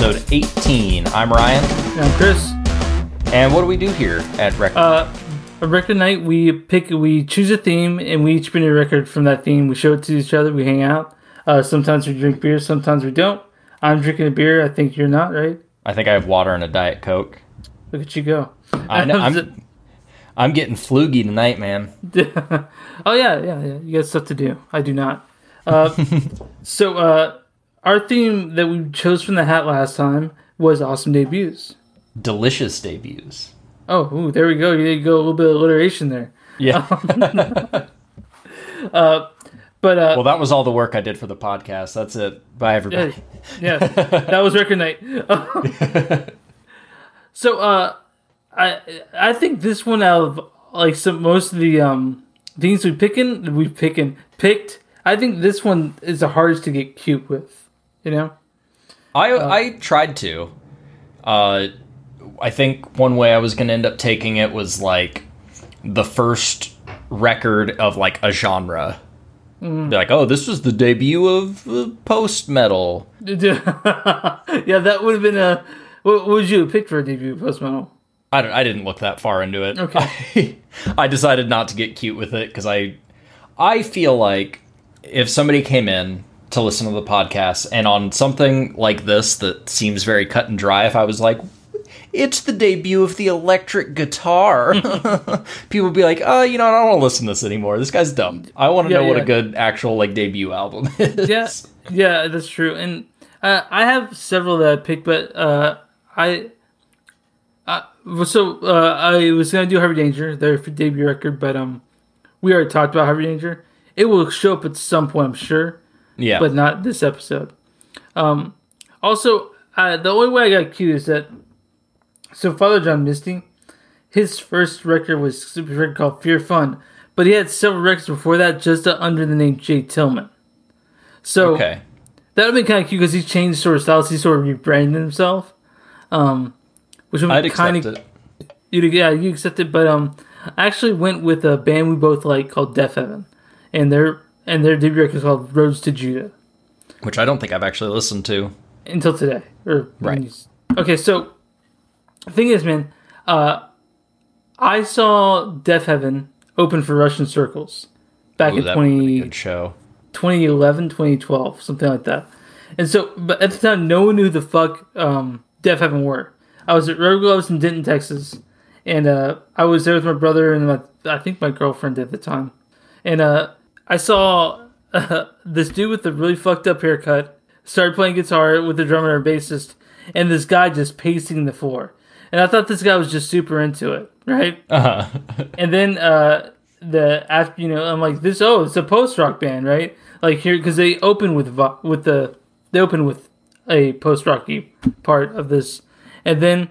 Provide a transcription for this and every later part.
episode 18. I'm Ryan, And I'm Chris. and what do we do here at Record? Uh, a record night, we pick, we choose a theme, and we each bring a record from that theme. We show it to each other. We hang out. Uh, sometimes we drink beer. Sometimes we don't. I'm drinking a beer. I think you're not, right? I think I have water and a Diet Coke. Look at you go. I know, I'm, I'm getting flugy tonight, man. oh yeah, yeah, yeah. You got stuff to do. I do not. Uh, so uh, our theme that we chose from the hat last time was awesome debuts. Delicious debuts. Oh, ooh, there we go. You go a little bit of alliteration there. Yeah. But uh, well, that was all the work I did for the podcast. That's it. Bye, everybody. yeah, that was record night. so, uh, I I think this one out of like some most of the um things we picking we've picking picked. I think this one is the hardest to get cute with. You know. I I tried to. Uh, I think one way I was going to end up taking it was like the first record of like a genre. Be like, oh, this was the debut of uh, post metal. yeah, that would have been a. What, what would you pick for a debut post metal? I don't, I didn't look that far into it. Okay. I, I decided not to get cute with it because I I feel like if somebody came in to listen to the podcast and on something like this that seems very cut and dry, if I was like, it's the debut of the electric guitar, people would be like, oh, you know, I don't want to listen to this anymore. This guy's dumb. I want to Yeah, know what a good actual like debut album is. Yeah, yeah, that's true. And uh, I have several that I picked, but uh, I, I so uh, I was gonna do Heavy Danger, their debut record, but um, we already talked about Heavy Danger. It will show up at some point, I'm sure, yeah. but not this episode. Um, also, uh, the only way I got cute is that so Father John Misty, his first record was a record called Fear Fun, but he had several records before that just under the name J. Tillman. So okay. that would be kind of cute because he changed sort of styles. He sort of rebranded himself, um, which would be kind of you yeah you accept it. But um, I actually went with a band we both like called Deafheaven, and their and their debut record is called Roads to Judah. Which I don't think I've actually listened to. until today. Or Right. Okay, so the thing is, man, uh, I saw Deafheaven open for Russian Circles back Ooh, in that would be a 20, show. 2011, 2012, something like that. And so, but at the time, no one knew who the fuck um, Deafheaven were. I was at Rubber Gloves in Denton, Texas, and uh, I was there with my brother and my, I think my girlfriend at the time. And uh, I saw uh, this dude with a really fucked up haircut started playing guitar with the drummer and bassist, and this guy just pacing the floor. And I thought this guy was just super into it, right? Uh-huh. And then uh, the after you know I'm like this oh it's a post rock band right like here because they open with with the they open with a post rocky part of this and then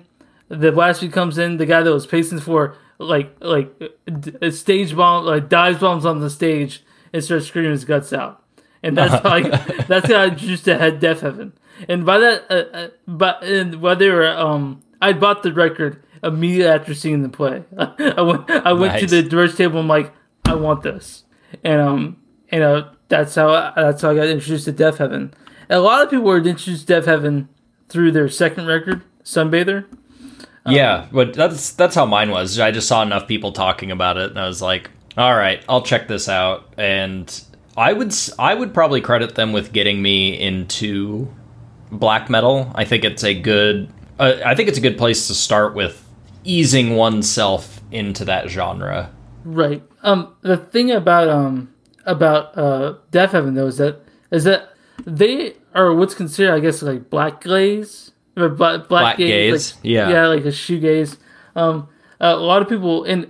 the last beat comes in the guy that was pacing for like like d- a stage bomb like dives bombs on the stage and starts screaming his guts out. And that's how I, that's how I introduced to head Deafheaven. And by that uh, uh, but and while they were um I bought the record immediately after seeing the play. I went I went to the merch table I'm like I want this. And um and uh that's how I, that's how I got introduced to Deafheaven. And a lot of people were introduced to Deafheaven through their second record Sunbather. Yeah, but that's that's how mine was. I just saw enough people talking about it, and I was like, "All right, I'll check this out." And I would I would probably credit them with getting me into black metal. I think it's a good uh, I think it's a good place to start with easing oneself into that genre. Right. Um. The thing about um about uh Deafheaven though is that is that they are what's considered I guess like black glaze or black black, Black gaze, like- yeah. yeah, like a shoegaze. Um. a lot of people uh,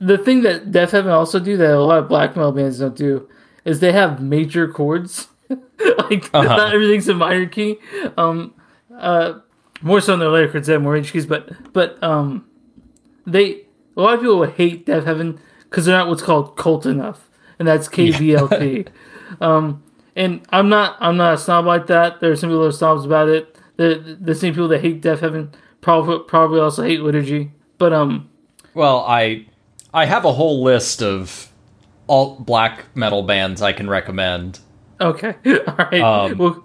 the thing that Deafheaven also do that a lot of black metal bands don't do is they have major chords. like Uh-huh. not everything's a minor key. Um. Uh. More so in their later chords, they have more major keys, but but um they a lot of people hate Deafheaven because they're not what's called cult enough, and that's KVLT. um, and I'm not I'm not a snob like that. There are some people that are snobs about it. The the same people that hate Deafheaven probably probably also hate liturgy. But um, Well, I I have a whole list of alt black metal bands I can recommend. okay, all right. Um, well,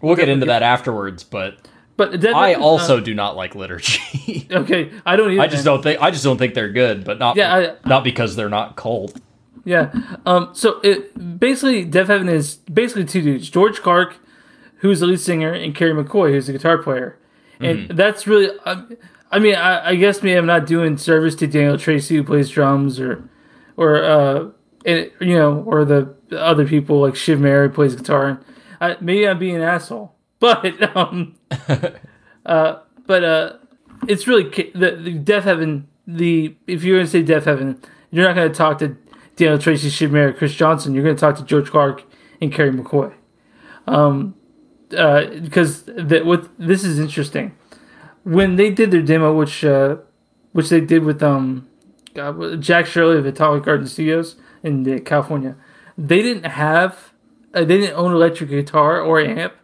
we'll get into that afterwards, but But Death I Heaven, uh, also do not like liturgy. okay. I don't either. I just don't think I just don't think they're good, but not Yeah, I- not because they're not cult. Yeah. Um. So it basically Deafheaven is basically two dudes: George Clarke, who's the lead singer, and Kerry McCoy, who's the guitar player. And that's really. Um, I mean, I, I guess maybe I'm not doing service to Daniel Tracy, who plays drums, or, or uh, and, you know, or the other people like Shiv Mehra plays guitar. I, maybe I'm being an asshole, but um, uh, but uh, it's really the, the Deafheaven. The if you're gonna say Deafheaven, you're not gonna talk to Daniel Tracy, Shiv Mehra, Chris Johnson. You're gonna talk to George Clarke and Kerry McCoy. Um, uh, because the, what this is interesting when they did their demo, which uh, which they did with um, God, Jack Shirley of Atomic Garden Studios in uh, California, they didn't have, uh, they didn't own electric guitar or amp.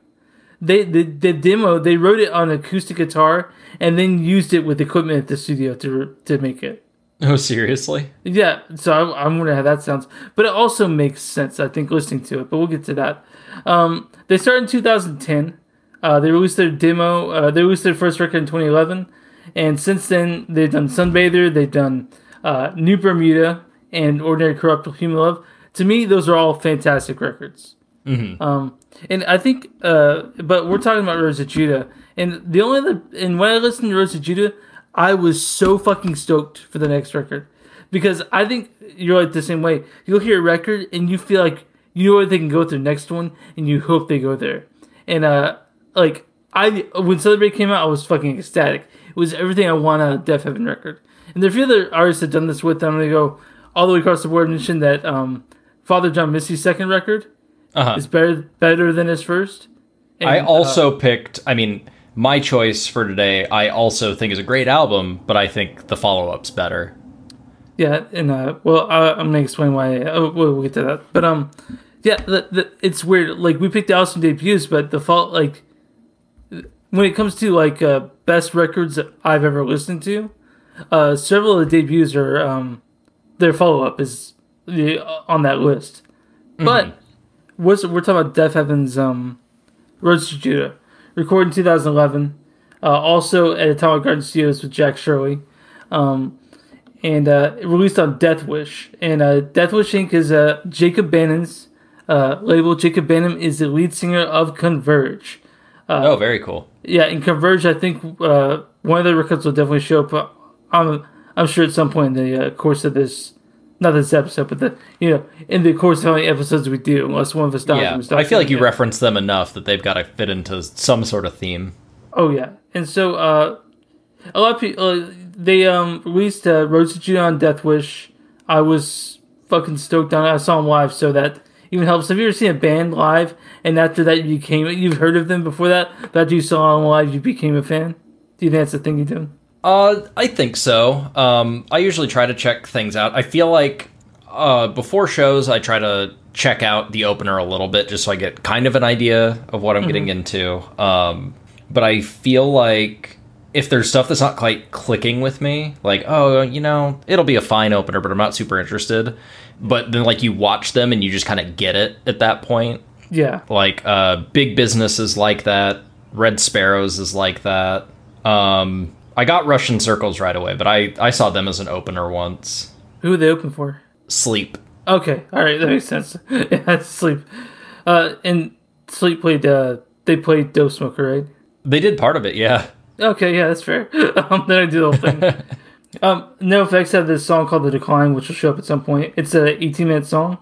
They the, the demo they wrote it on acoustic guitar and then used it with equipment at the studio to to make it. Oh, seriously? Yeah, so I'm, I'm wondering how that sounds, but it also makes sense. I think listening to it, but we'll get to that. Um, they started in 2010. Uh, they released their demo. Uh, they released their first record in 2011, and since then they've done Sunbather, they've done uh, New Bermuda, and Ordinary Corruptible Human Love. To me, those are all fantastic records. Um, and I think, uh, but we're talking about Roads to Judah, and the only other, and when I listened to Roads to Judah, I was so fucking stoked for the next record because I think you're like the same way. You'll hear a record and you feel like you know where they can go with their next one, and you hope they go there. And uh, like I, when Celebrate came out, I was fucking ecstatic. It was everything I want out of Deafheaven record. And there are a few other artists that done this with them. They go all the way across the board. and Mention that um, Father John Misty's second record Uh-huh. is better better than his first. And, I uh, also picked, I mean, my choice for today, I also think is a great album, but I think the follow-up's better. Yeah, and uh, well, uh, I'm gonna explain why. Oh, we'll, we'll get to that. But um, yeah, the, the, it's weird. Like we picked the awesome debuts, but the fault, like, when it comes to like uh, best records that I've ever listened to, uh, several of the debuts are um, their follow up is the, on that list. But what's we're talking about Deafheaven's um, Roads to Judah, recorded in 2011, uh, also at Atomic Garden Studios with Jack Shirley. Um, and uh, released on Deathwish. And uh, Deathwish Inc. is uh, Jacob Bannon's uh, label. Jacob Bannon is the lead singer of Converge. oh, very cool. Yeah, in Converge, I think uh, one of the records will definitely show up. I'm, I'm sure at some point in the uh, course of this, not this episode, but the you know in the course of how many episodes we do, unless one of us dies. Yeah, I feel like you it. reference them enough that they've got to fit into some sort of theme. Oh yeah, and so uh, a lot of people uh, they um released uh, Road to on Death Wish. I was fucking stoked on it. I saw them live, so that even helps. Have you ever seen a band live and after that you became you've heard of them before that, but after you saw them live, you became a fan? Do you think that's the thing you do? Uh, I think so. Um, I usually try to check things out. I feel like uh, before shows, I try to check out the opener a little bit just so I get kind of an idea of what I'm getting into. Um, but I feel like if there's stuff that's not quite clicking with me, like, oh, you know, it'll be a fine opener, but I'm not super interested. But then, like, you watch them and you just kind of get it at that point. Yeah, Like, uh, Big Business is like that. Red Sparowes is like that. Um, I got Russian Circles right away, but I, I saw them as an opener once. who are they open for? Sleep. Okay, all right, that makes sense. yeah, Sleep. Uh, and Sleep played. Uh, they played Dopesmoker, right? They did part of it, yeah. Okay, yeah, that's fair. um, then I do the whole thing. um, NOFX have this song called "The Decline," which will show up at some point. It's a 18 minute song.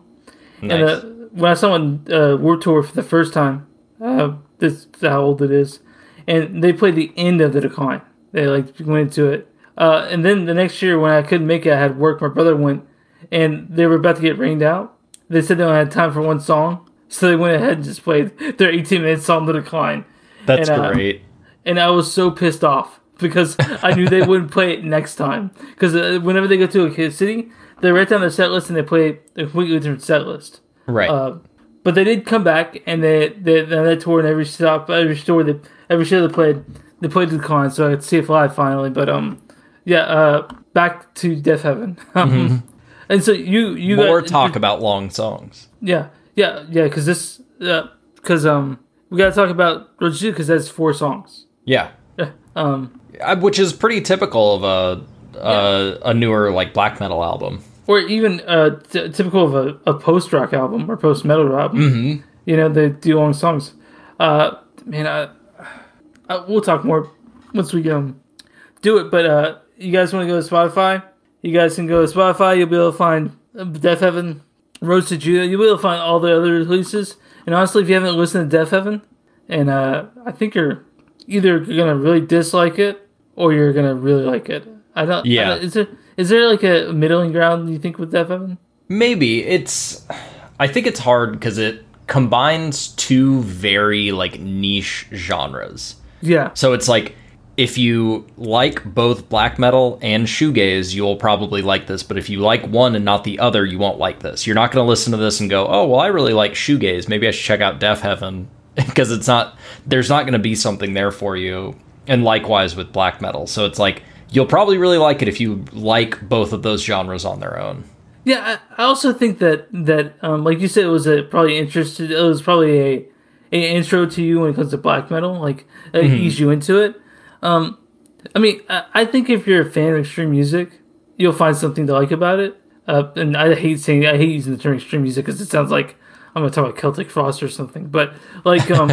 Nice. And uh, when I saw on uh, Warped Tour for the first time, uh, this is how old it is, and they played the end of the decline. They like went into it, uh, and then the next year when I couldn't make it, I had work. My brother went, and they were about to get rained out. They said they only had time for one song, so they went ahead and just played their 18 minute song, "The Decline." That's and, uh, great. and I was so pissed off because I knew they wouldn't play it next time. Because uh, whenever they go to a kid city, they write down their set list and they play a completely different set list. Right. Uh, but they did come back and they they they toured in every stop, every store, they, every show they played, they played the con, so I could see it live finally. But um, yeah, uh, back to Deafheaven. Um, And so you you More got, talk about long songs. yeah, yeah, yeah. Because this, because um, we gotta talk about because that's four songs. Yeah, Um, Uh, which is pretty typical of a uh, a newer like black metal album. or even uh, t- typical of a, a post rock album or post metal album. Mm-hmm. You know, they do long songs. Uh, man, I, I, we'll talk more once we um, do it. But uh, you guys want to go to Spotify? You guys can go to Spotify. You'll be able to find uh, Deafheaven, Roads to Judah. You'll be able to find all the other releases. And honestly, if you haven't listened to Deafheaven, and uh, I think you're either gonna really dislike it or you're gonna really like it. I don't. I Yeah. don't- is there is there like a middling ground you think with Deafheaven? Maybe it's. I think it's hard because it combines two very like niche genres. Yeah. So it's like if you like both black metal and shoegaze, you'll probably like this. But if you like one and not the other, you won't like this. You're not going to listen to this and go, "Oh, well, I really like shoegaze. Maybe I should check out Deafheaven." Because it's not. There's not going to be something there for you. And likewise with black metal. So it's like you'll probably really like it if you like both of those genres on their own. Yeah, I, I also think that that um, like you said, it was a probably interested. It was probably a, a intro to you when it comes to black metal, like uh, ease you into it. Um, I mean, I, I think if you're a fan of extreme music, you'll find something to like about it. Uh, and I hate saying I hate using the term extreme music because it sounds like I'm gonna talk about Celtic Frost or something. But like, um,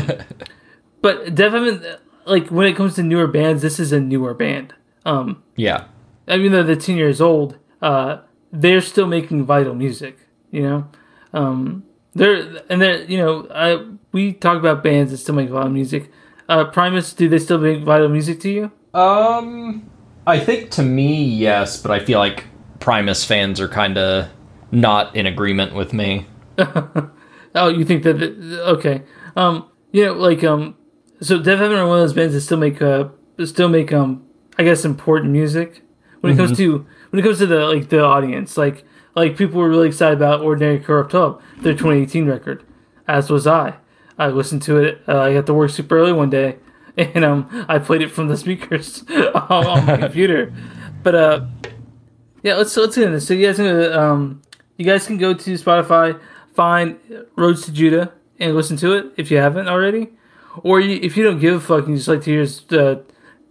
but definitely like when it comes to newer bands, this is a newer band. Um, Yeah. even though they're 10 years old, uh, they're still making vital music, you know? Um, they're, and they're, you know, I, we talk about bands that still make vital music. Uh, Primus, do they still make vital music to you? Um, I think to me, yes, but I feel like Primus fans are kind of not in agreement with me. Oh, you think that, okay. Um, you know, like, um, so Death Heaven are one of those bands that still make, uh, still make, um, I guess important music when it comes to, when it comes to the, like, the audience. Like, like people were really excited about Ordinary Corrupt Hub, their 2018 record, as was I. I listened to it. Uh, I got to work super early one day, and um, I played it from the speakers on, on my computer. But uh, yeah, let's let's get into this. So you guys can um, you guys can go to Spotify, find Roads to Judah, and listen to it if you haven't already. Or you, if you don't give a fuck and you just like to hear us, uh,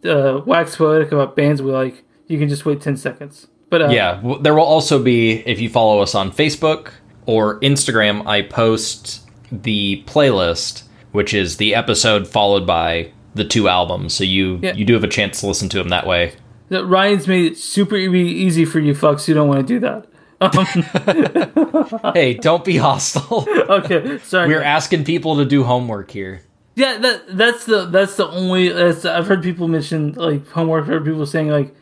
uh, wax poetic about bands we like, you can just wait ten seconds. But uh, Yeah, there will also be if you follow us on Facebook or Instagram, I post the playlist, which is the episode followed by the two albums. So you Yeah. you do have a chance to listen to them that way. that Ryan's made it super easy for you fucks who don't want to do that. Um, hey, don't be hostile. okay, sorry. We're asking people to do homework here. Yeah, that that's the that's the only that's I've heard people mention like homework. I've heard people saying like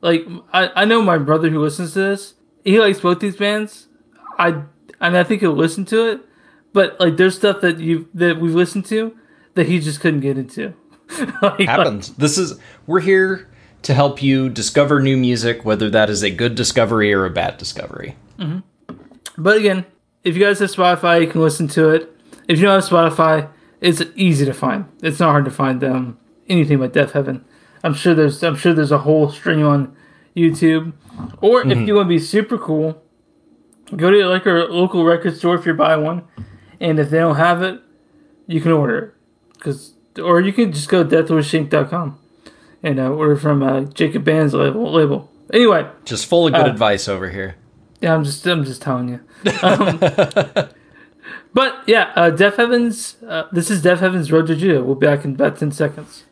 like I, I know my brother who listens to this. He likes both these bands. I and I think he'll listen to it, but like there's stuff that you that we've listened to that he just couldn't get into. like, happens. This is we're here to help you discover new music, whether that is a good discovery or a bad discovery. Mm-hmm. But again, if you guys have Spotify, you can listen to it. If you don't have Spotify, it's easy to find. It's not hard to find um, anything but Deafheaven. I'm sure there's I'm sure there's a whole stream on YouTube. Or if you want to be super cool, go to like a local record store if you're buying one, and if they don't have it, you can order it. Cause or you can just go to deathwishinc.com and uh, order from uh, Jacob Band's label. Label. Anyway, Just full of good Uh, advice over here. yeah, I'm just I'm just telling you. Um, but yeah, uh, Deafheaven's. Uh, this is Deafheaven's Road to Judah. We'll be back in about ten seconds.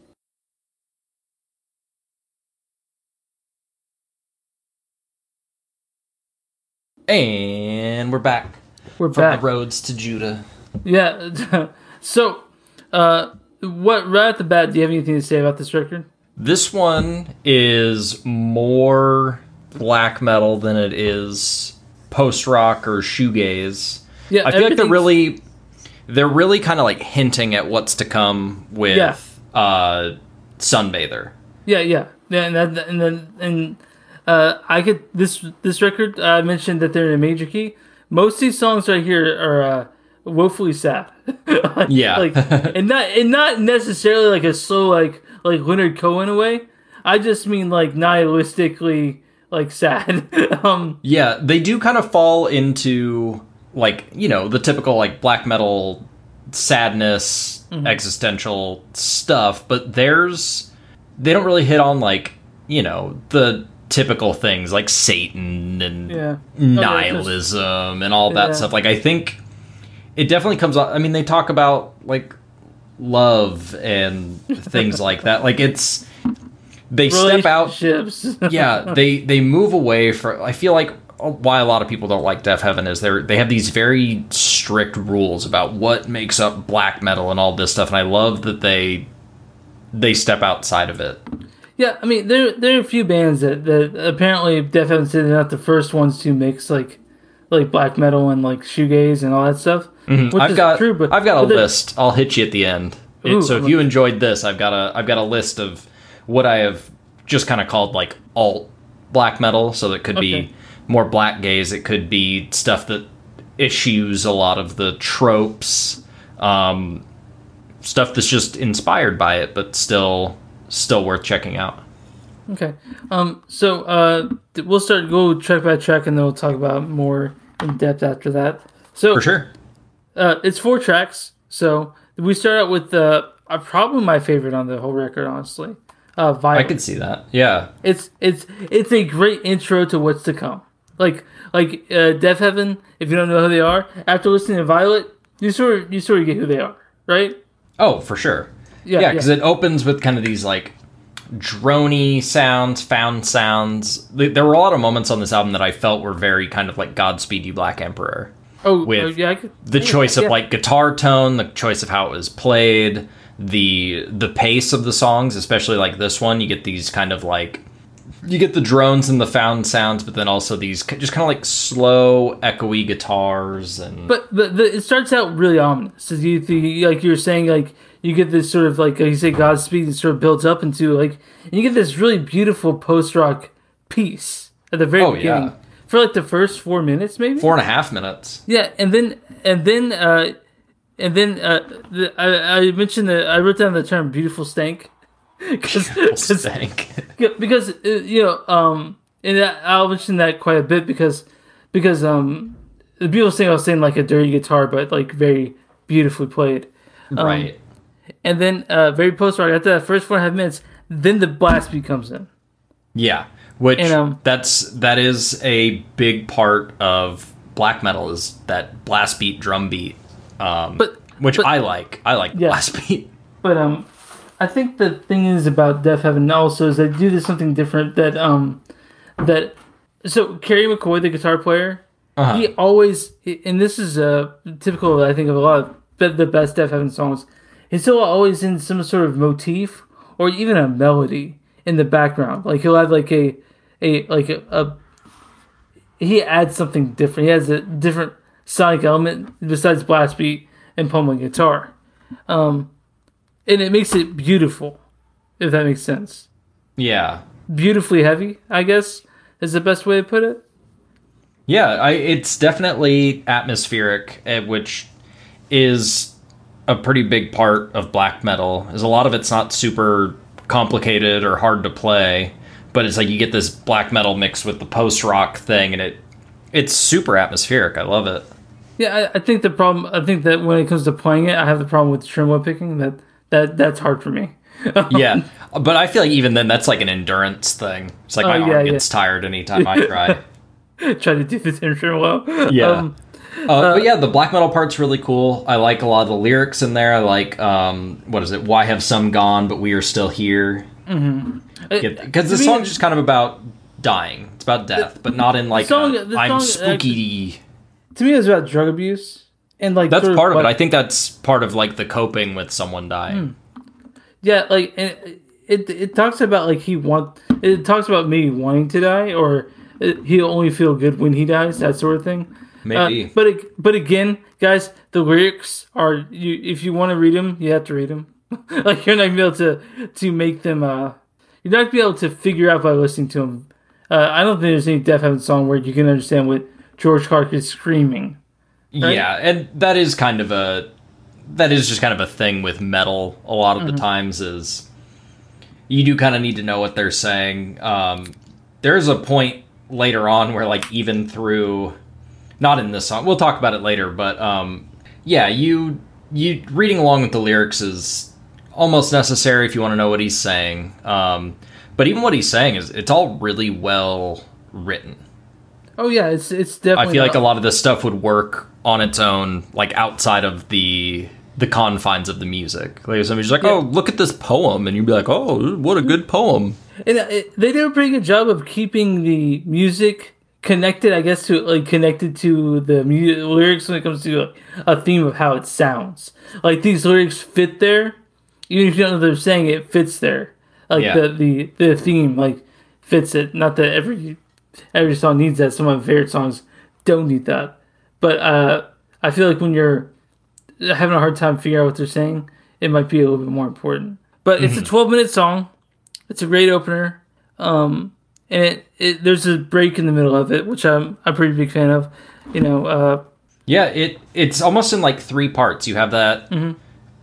And we're back We're from back. the roads to Judah. Yeah. so, uh, what right at the bat? Do you have anything to say about this record? This one is more black metal than it is post rock or shoegaze. Yeah, I feel like they're really they're really kind of like hinting at what's to come with Yeah. uh Sunbather. Yeah, yeah, yeah, and that, and then and uh, I could this this record. I mentioned that they're in a major key. Most of these songs right here are uh, woefully sad. Like- Yeah. like and not and not necessarily like a slow like like Leonard Cohen away. I just mean like nihilistically like sad. um, Yeah, they do kind of fall into like, you know, the typical like black metal sadness, mm-hmm. existential stuff, but there's they don't really hit on like you know the typical things like Satan and Yeah. Oh, nihilism and all that Yeah. stuff. Like I think it definitely comes out. I mean, they talk about like love and things like that. Like it's they step out yeah, they they move away from. I feel like why a lot of people don't like Deafheaven is they they have these very strict rules about what makes up black metal and all this stuff, and I love that they they step outside of it. Yeah, I mean there there are a few bands that, that apparently Deafheaven said they're not the first ones to mix like like black metal and like shoegaze and all that stuff. Mm-hmm. I've is got true, but I've got a but there- list. I'll hit you at the end. Ooh, so if you enjoyed this, I've got a I've got a list of what I have just kind of called like alt black metal. So that could Okay. be more black gaze. It could be stuff that issues a lot of the tropes, um, stuff that's just inspired by it, but still still worth checking out. Okay. Um. So uh, we'll start go track by track, and then we'll talk about more in depth after that. So For sure. uh, it's four tracks. So we start out with uh, uh, probably my favorite on the whole record, honestly. Uh, I can see that. Yeah. It's it's it's a great intro to what's to come. Like like uh, Deafheaven. If you don't know who they are, after listening to Violet, you sort of you sort of get who they are, right? Oh, for sure. Yeah, Yeah, because it opens with kind of these like drony sounds, found sounds. There were a lot of moments on this album that I felt were very kind of like Godspeed You Black Emperor. oh, with oh, yeah, I could, The choice of yeah. like guitar tone, the choice of how it was played, the the pace of the songs, especially like this one, you get these kind of like you get the drones and the found sounds, but then also these just kind of like slow, echoey guitars and But but the, it starts out really ominous. You the, like you were saying, like you get this sort of like, like you say Godspeed sort of builds up into like and you get this really beautiful post rock piece at the very Oh, beginning yeah. for like the first four minutes maybe. four and a half minutes. Yeah, and then and then uh, and then uh, the, I, I mentioned that I wrote down the term "beautiful stank" because Stank. because uh, you know um and I'll mention that quite a bit because because um the beautiful stank I was saying like a dirty guitar but like very beautifully played right. and then uh very post rock after that first four and a half minutes then the blast beat comes in Yeah, which And, um, that's that is a big part of black metal is that blast beat, drum beat, um, But- which but- I like. I like Yeah. blast beat. But um, I think the thing is about Deafheaven also is they do this something different that um that so Kerry McCoy, the guitar player, Uh-huh. he always and this is uh typical I think of a lot of the- the best Deafheaven songs. He's still always in some sort of motif or even a melody in the background. Like he'll have like a a like a, a he adds something different. He has a different sonic element besides blast beat and pummeling guitar. Um, and it makes it beautiful, if that makes sense. Yeah, Beautifully heavy, I guess, is the best way to put it. yeah. I, it's definitely atmospheric, eh, which is a pretty big part of black metal. Is a lot of it's not super complicated or hard to play, but it's like you get this black metal mixed with the post rock thing, and it it's super atmospheric. I love it. Yeah, I, I think the problem. I think that when it comes to playing it, I have the problem with tremolo picking. That that that's hard for me. yeah but i feel like even then that's like an endurance thing. It's like my Oh, arm yeah, yeah. gets tired anytime i try. Try to do the well. Yeah. Um, uh, but yeah the black metal part's really cool. I like a lot of the lyrics in there. I like um what is it? Why have some gone but we are still here. Because the to me- song's just kind of about dying. It's about death but not in like song- a, the i'm song, uh, spooky to me, it's about drug abuse and like that's part of it i think that's part of like the coping with someone dying Yeah, like it, it it talks about like he want it talks about me wanting to die or uh, he'll only feel good when he dies, that sort of thing. maybe Uh, but but again, guys, the lyrics are you if you want to read them, you have to read them. like you're not gonna be able to to make them. uh You're not gonna be able to figure out by listening to them. Uh, I don't think there's any Deafheaven song where you can understand what George Clarke is screaming. Yeah, and that is kind of a that is just kind of a thing with metal a lot of Mm-hmm. the times is you do kind of need to know what they're saying. Um, there's a point later on where like even through not in this song, we'll talk about it later, but um, yeah, you you reading along with the lyrics is almost necessary if you want to know what he's saying. Um, but even what he's saying is it's all really well written. Oh yeah, it's it's definitely. I feel like a lot of this stuff would work on its own, like outside of the the confines of the music. Like somebody's like, Yeah. "Oh, look at this poem," and you'd be like, "Oh, what a good poem." And uh, it, they did a pretty good job of keeping the music connected, I guess, to like connected to the mu- lyrics when it comes to like, a theme of how it sounds. Like these lyrics fit there, even if you don't know what they're saying, it fits there. Like Yeah. the, the the theme like fits it. Not that every every song needs that. Some of my favorite songs don't need that, but uh, I feel like when you're having a hard time figuring out what they're saying, it might be a little bit more important. But it's a 12 minute song. It's a great opener. Um, and it, it there's a break in the middle of it, which I'm I'm a pretty big fan of. You know, uh, Yeah, it it's almost in like three parts. You have that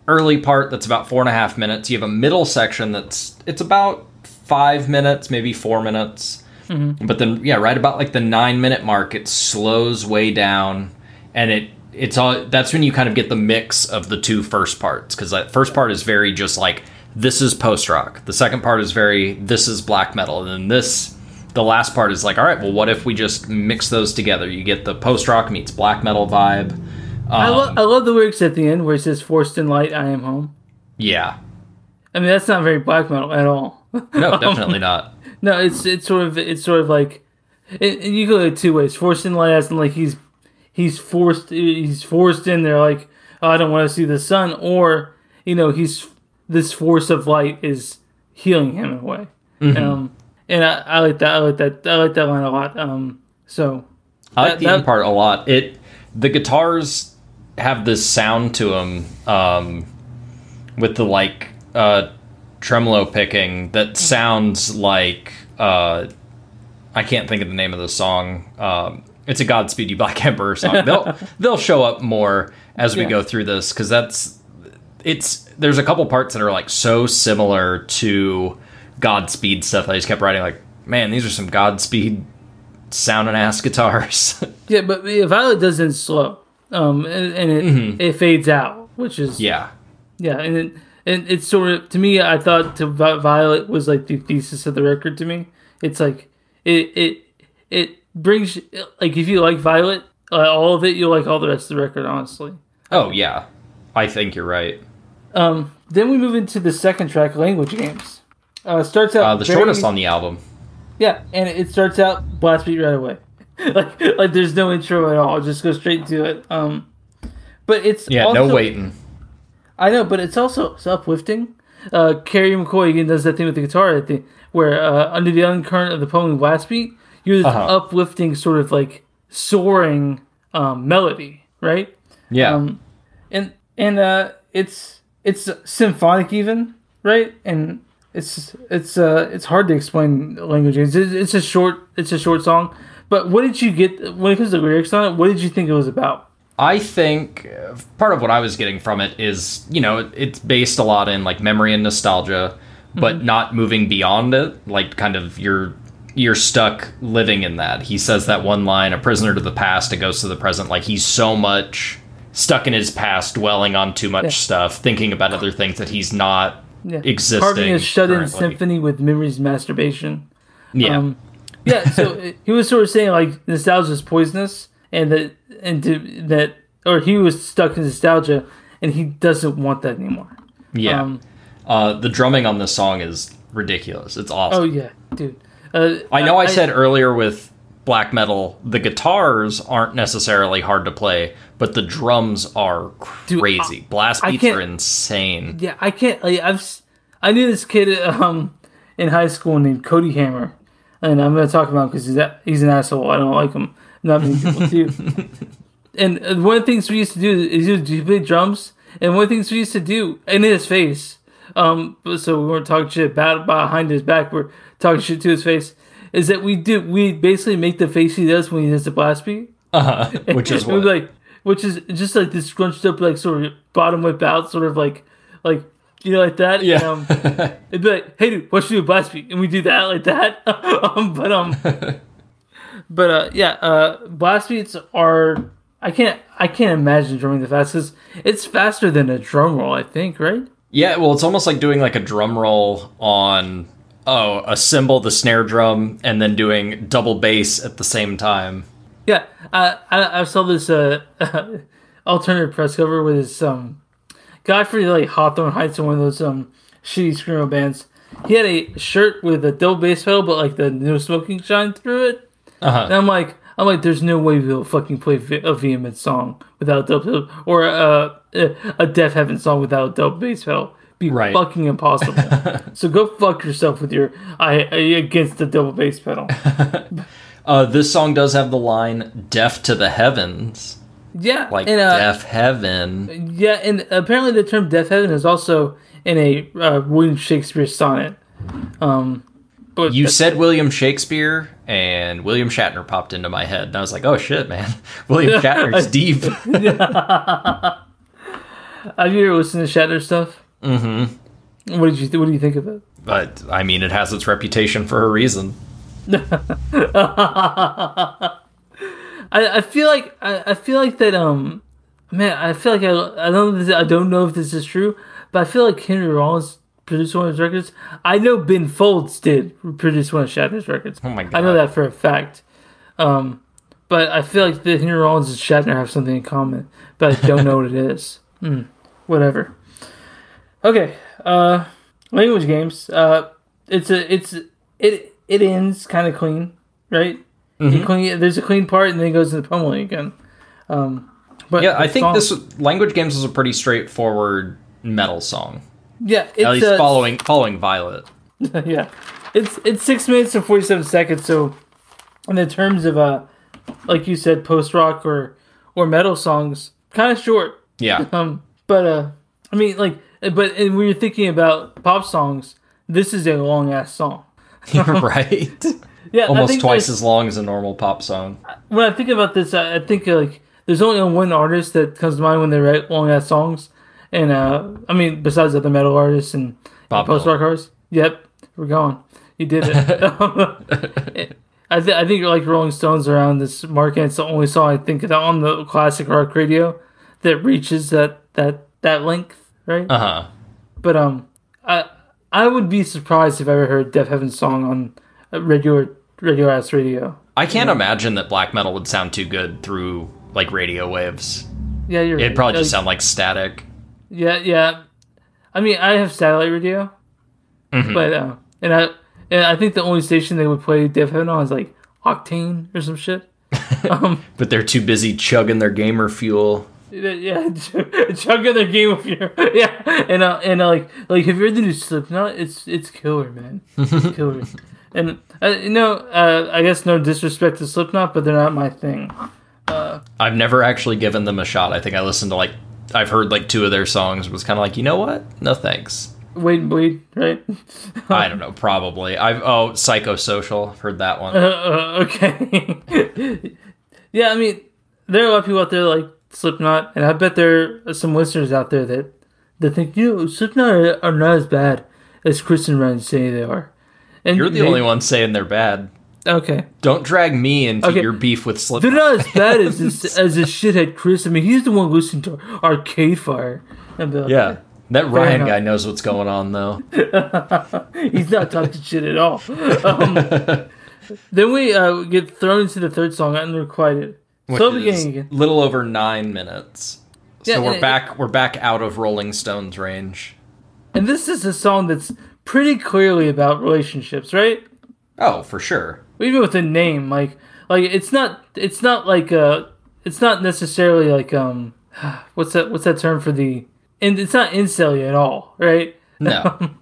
early part that's about four and a half minutes. You have a middle section that's it's about five minutes, maybe four minutes. But then, yeah, right about like the nine minute mark, it slows way down, and it it's all that's when you kind of get the mix of the two first parts because that first part is very just like this is post rock. The second part is very this is black metal, and then this the last part is like all right, well, what if we just mix those together? You get the post rock meets black metal vibe. I, Um, lo- I love the lyrics at the end where it says "Forced in light, I am home." Yeah, I mean, that's not very black metal at all. no, definitely not. No, it's it's sort of it's sort of like, it, and you go it two ways. Forced in last, and like he's he's forced he's forced in there, like oh, I don't want to see the sun, or you know he's this force of light is healing him in a way. Um, and I, I like that. I like that. I like that line a lot. Um, so I like That- the that- end part a lot. It the guitars have this sound to them um, with the like uh, tremolo picking that sounds like uh, I can't think of the name of the song. Um, it's a Godspeed You Black Emperor song. They'll they'll show up more as we Yeah. go through this because that's it's there's a couple parts that are like so similar to Godspeed stuff. I just kept writing like, man, these are some Godspeed sounding ass guitars. yeah, but Violet doesn't slow. Um, and, and it it fades out, which is yeah. Yeah, and it, and it's sort of to me. I thought to Violet was like the thesis of the record to me. It's like it it it brings like if you like Violet, uh, all of it, you'll like all the rest of the record. Honestly. Oh yeah. I think you're right. Um, then we move into the second track, language games. Uh, starts out Uh, the very- shortest on the album. Yeah, and it starts out blast beat right away. like like there's no intro at all. Just go straight to it. Um, but it's Yeah, also, no waiting. I know, but it's also it's uplifting. Uh, Kerry McCoy again does that thing with the guitar at the where uh, under the undercurrent of the poem blast beat, you have this Uh-huh. uplifting sort of like soaring um, melody, right? Yeah. Um, and and uh, it's it's symphonic even, right? And it's it's uh it's hard to explain languages. It's, it's a short it's a short song. But what did you get when it comes to lyrics on it? What did you think it was about? I think uh, part of what I was getting from it is, you know, it's based a lot in like memory and nostalgia, but not moving beyond it. Like kind of you're you're stuck living in that. He says that one line, "A prisoner to the past, a ghost to the present." Like he's so much stuck in his past, dwelling on too much Yeah. stuff, thinking about other things that he's not Yeah. existing. Carving a shut-in symphony with memories masturbation. Yeah. Um, yeah, so he was sort of saying like nostalgia is poisonous, and that and that, or he was stuck in nostalgia, and he doesn't want that anymore. yeah. Um, uh, the drumming on this song is ridiculous. It's awesome. oh yeah, dude. Uh, I know I, said earlier with black metal, the guitars aren't necessarily hard to play, but the drums are Dude, crazy. Blast beats are insane. Yeah, I can't. Like, I've I knew this kid um in high school named Cody Hammer, and I'm gonna talk about him because he's a, he's an asshole. I don't like him. Not many people do. And uh, one of the things we used to do is would play drums, and one of the things we used to do in his face. Um, so we weren't talking shit bad behind his back. We're talking shit to his face. Is that we do? We basically make the face he does when he does the blast beat. Uh huh. which is what. like, which is just like this scrunched up, like sort of bottom whip out, sort of like, like you know, like that. Yeah. And, um, it'd be like, hey, dude, what should we do a blast beat? And we do that like that. um, but um, but uh, yeah, uh, blast beats are. I can't I can't imagine drumming the fastest. It's faster than a drum roll, I think, right? Yeah, well, it's almost like doing like a drum roll on oh a cymbal, the snare drum, and then doing double bass at the same time. Yeah, I I, I saw this uh, alternative press cover with this um guy for like Hawthorne Heights or one of those um shitty screamo bands. He had a shirt with a double bass pedal, but like the no smoking shine through it. Uh-huh. And I'm like, I'm like, there's no way we'll fucking play a vehement song without a double or a a Deafheaven song without a double bass pedal. Be Right. fucking impossible. so go fuck yourself with your I, I against the double bass pedal. Uh, this song does have the line "deaf to the heavens," Yeah, like and, uh, deaf heaven. Yeah, and apparently the term "deaf heaven" is also in a uh, William Shakespeare sonnet. Um, but You said William Shakespeare, and William Shatner popped into my head, and I was like, "Oh shit, man, William Shatner's deep." have you ever listened to Shatner stuff? Mm-hmm. What did you What do you think of it? but I mean, it has its reputation for a reason. I, I feel like I, I feel like that um man I feel like I I don't I don't know if this is true but I feel like Henry Rollins produced one of his records. I know Ben Folds did produce one of Shatner's records. Oh my god! I know that for a fact. Um, but I feel like the Henry Rollins and Shatner have something in common, but I don't know what it is. Hmm, whatever. Okay. Uh, language games. Uh, it's a it's it it ends kind of clean, right? Mm-hmm. Clean, there's a clean part, and then it goes into pummeling again. Um, but Yeah, I think song- this language games is a pretty straightforward metal song. Yeah, it's At least uh, following following Violet. yeah, it's it's six minutes and forty seven seconds. So, in the terms of uh, like you said, post rock or or metal songs, kind of short. Yeah, Um, but uh, I mean, like, but and when you're thinking about pop songs, this is a long ass song. right. Yeah, Almost twice as long as a normal pop song. When I think about this, I, I think uh, like there's only one artist that comes to mind when they write long ass songs, and uh, I mean, besides other metal artists and Bob post rock artists. Yep, we're going. You did it. I, th- I think like Rolling Stones around this market. it's the only song I think on the classic rock radio that reaches that that that length, right? Uh huh. But um, I I would be surprised if I ever heard Deafheaven's song on a regular radio ass radio. I can't imagine that black metal would sound too good through like radio waves. Yeah, you're. It'd right. probably just Like, sound like static. Yeah, yeah. I mean, I have satellite radio, Mm-hmm. but uh, and I and I think the only station they would play Deafheaven on is like Octane or some shit. um, But they're too busy chugging their gamer fuel. yeah, chugging their gamer fuel. yeah, and uh, and uh, like like have you heard the new Slipknot? It's it's killer, man. It's killer. And uh, you know, uh, I guess no disrespect to Slipknot, but they're not my thing. I've never actually given them a shot. I think I listened to like I've heard like two of their songs. Was kind of like, you know what? No thanks. Wait and bleed, right? I don't know. Probably. I've oh psychosocial. I've heard that one. Uh, okay. yeah, I mean, there are a lot of people out there like Slipknot, and I bet there are some listeners out there that that think you know Slipknot are, are not as bad as Chris and Ryan say they are. And You're the they- only one saying they're bad. Okay, Don't drag me into Okay. your beef with Slipknot. they're not as bad as this as this shithead Chris. I mean, he's the one listening to Arcade Fire. And like, Yeah. That Ryan enough. guy knows what's going on though. he's not talking shit at all. Um, then we uh, get thrown into the third song, Unrequited. Which So beginning again. little over nine minutes. So Yeah, we're and it- back. we're back out of Rolling Stones range. And this is a song that's pretty clearly about relationships, right? Oh, for sure. Even with the name, like, like it's not, it's not like uh it's not necessarily like um, what's that? What's that term for the? And it's not incel at all, right? No.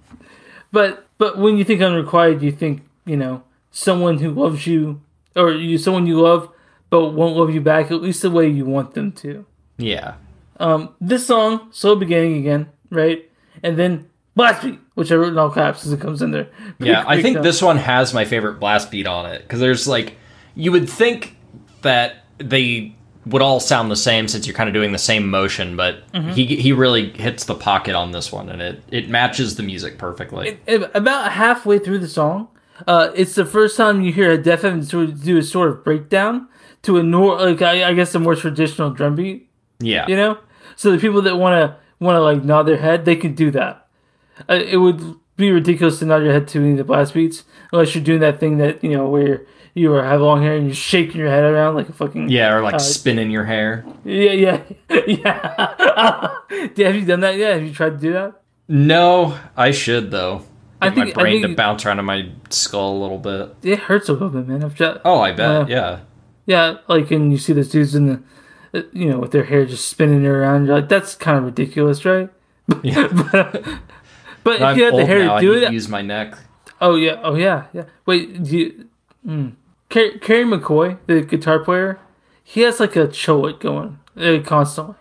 But but when you think unrequited, you think you know someone who loves you, or you someone you love, but won't love you back at least the way you want them to. yeah. Um, this song, slow beginning again, right? And then blast beat, which I wrote in all caps as it comes in there. Yeah, I think this one has my favorite blast beat on it because there's like you would think that they would all sound the same since you're kind of doing the same motion, but Mm-hmm. he he really hits the pocket on this one and it it matches the music perfectly. Ab- about halfway through the song, uh, it's the first time you hear a Def of do a sort of breakdown to a nor like I, I guess a more traditional drum beat. Yeah. You know, so the people that want to want to like nod their head, they can do that. Uh, it would be ridiculous to nod your head to any of the blast beats unless you're doing that thing that you know where you are, have long hair and you're shaking your head around like a fucking Yeah, or like uh, spinning your hair. yeah yeah yeah. yeah. Have you done that? Yeah, have you tried to do that? No, I should though. I Get my think- I brain think- to bounce around in my skull a little bit. It hurts a little bit, man. I've tried, Oh, I bet. Uh, yeah. Yeah, like and you see those dudes in the, uh, you know, with their hair just spinning around. You're like, that's kind of ridiculous, right? Yeah. But if you had the hair now. to do it, use my neck. oh yeah, oh yeah, yeah. Wait, do you? Mm. Car- Kerry McCoy, the guitar player, he has like a chullet going uh, constantly,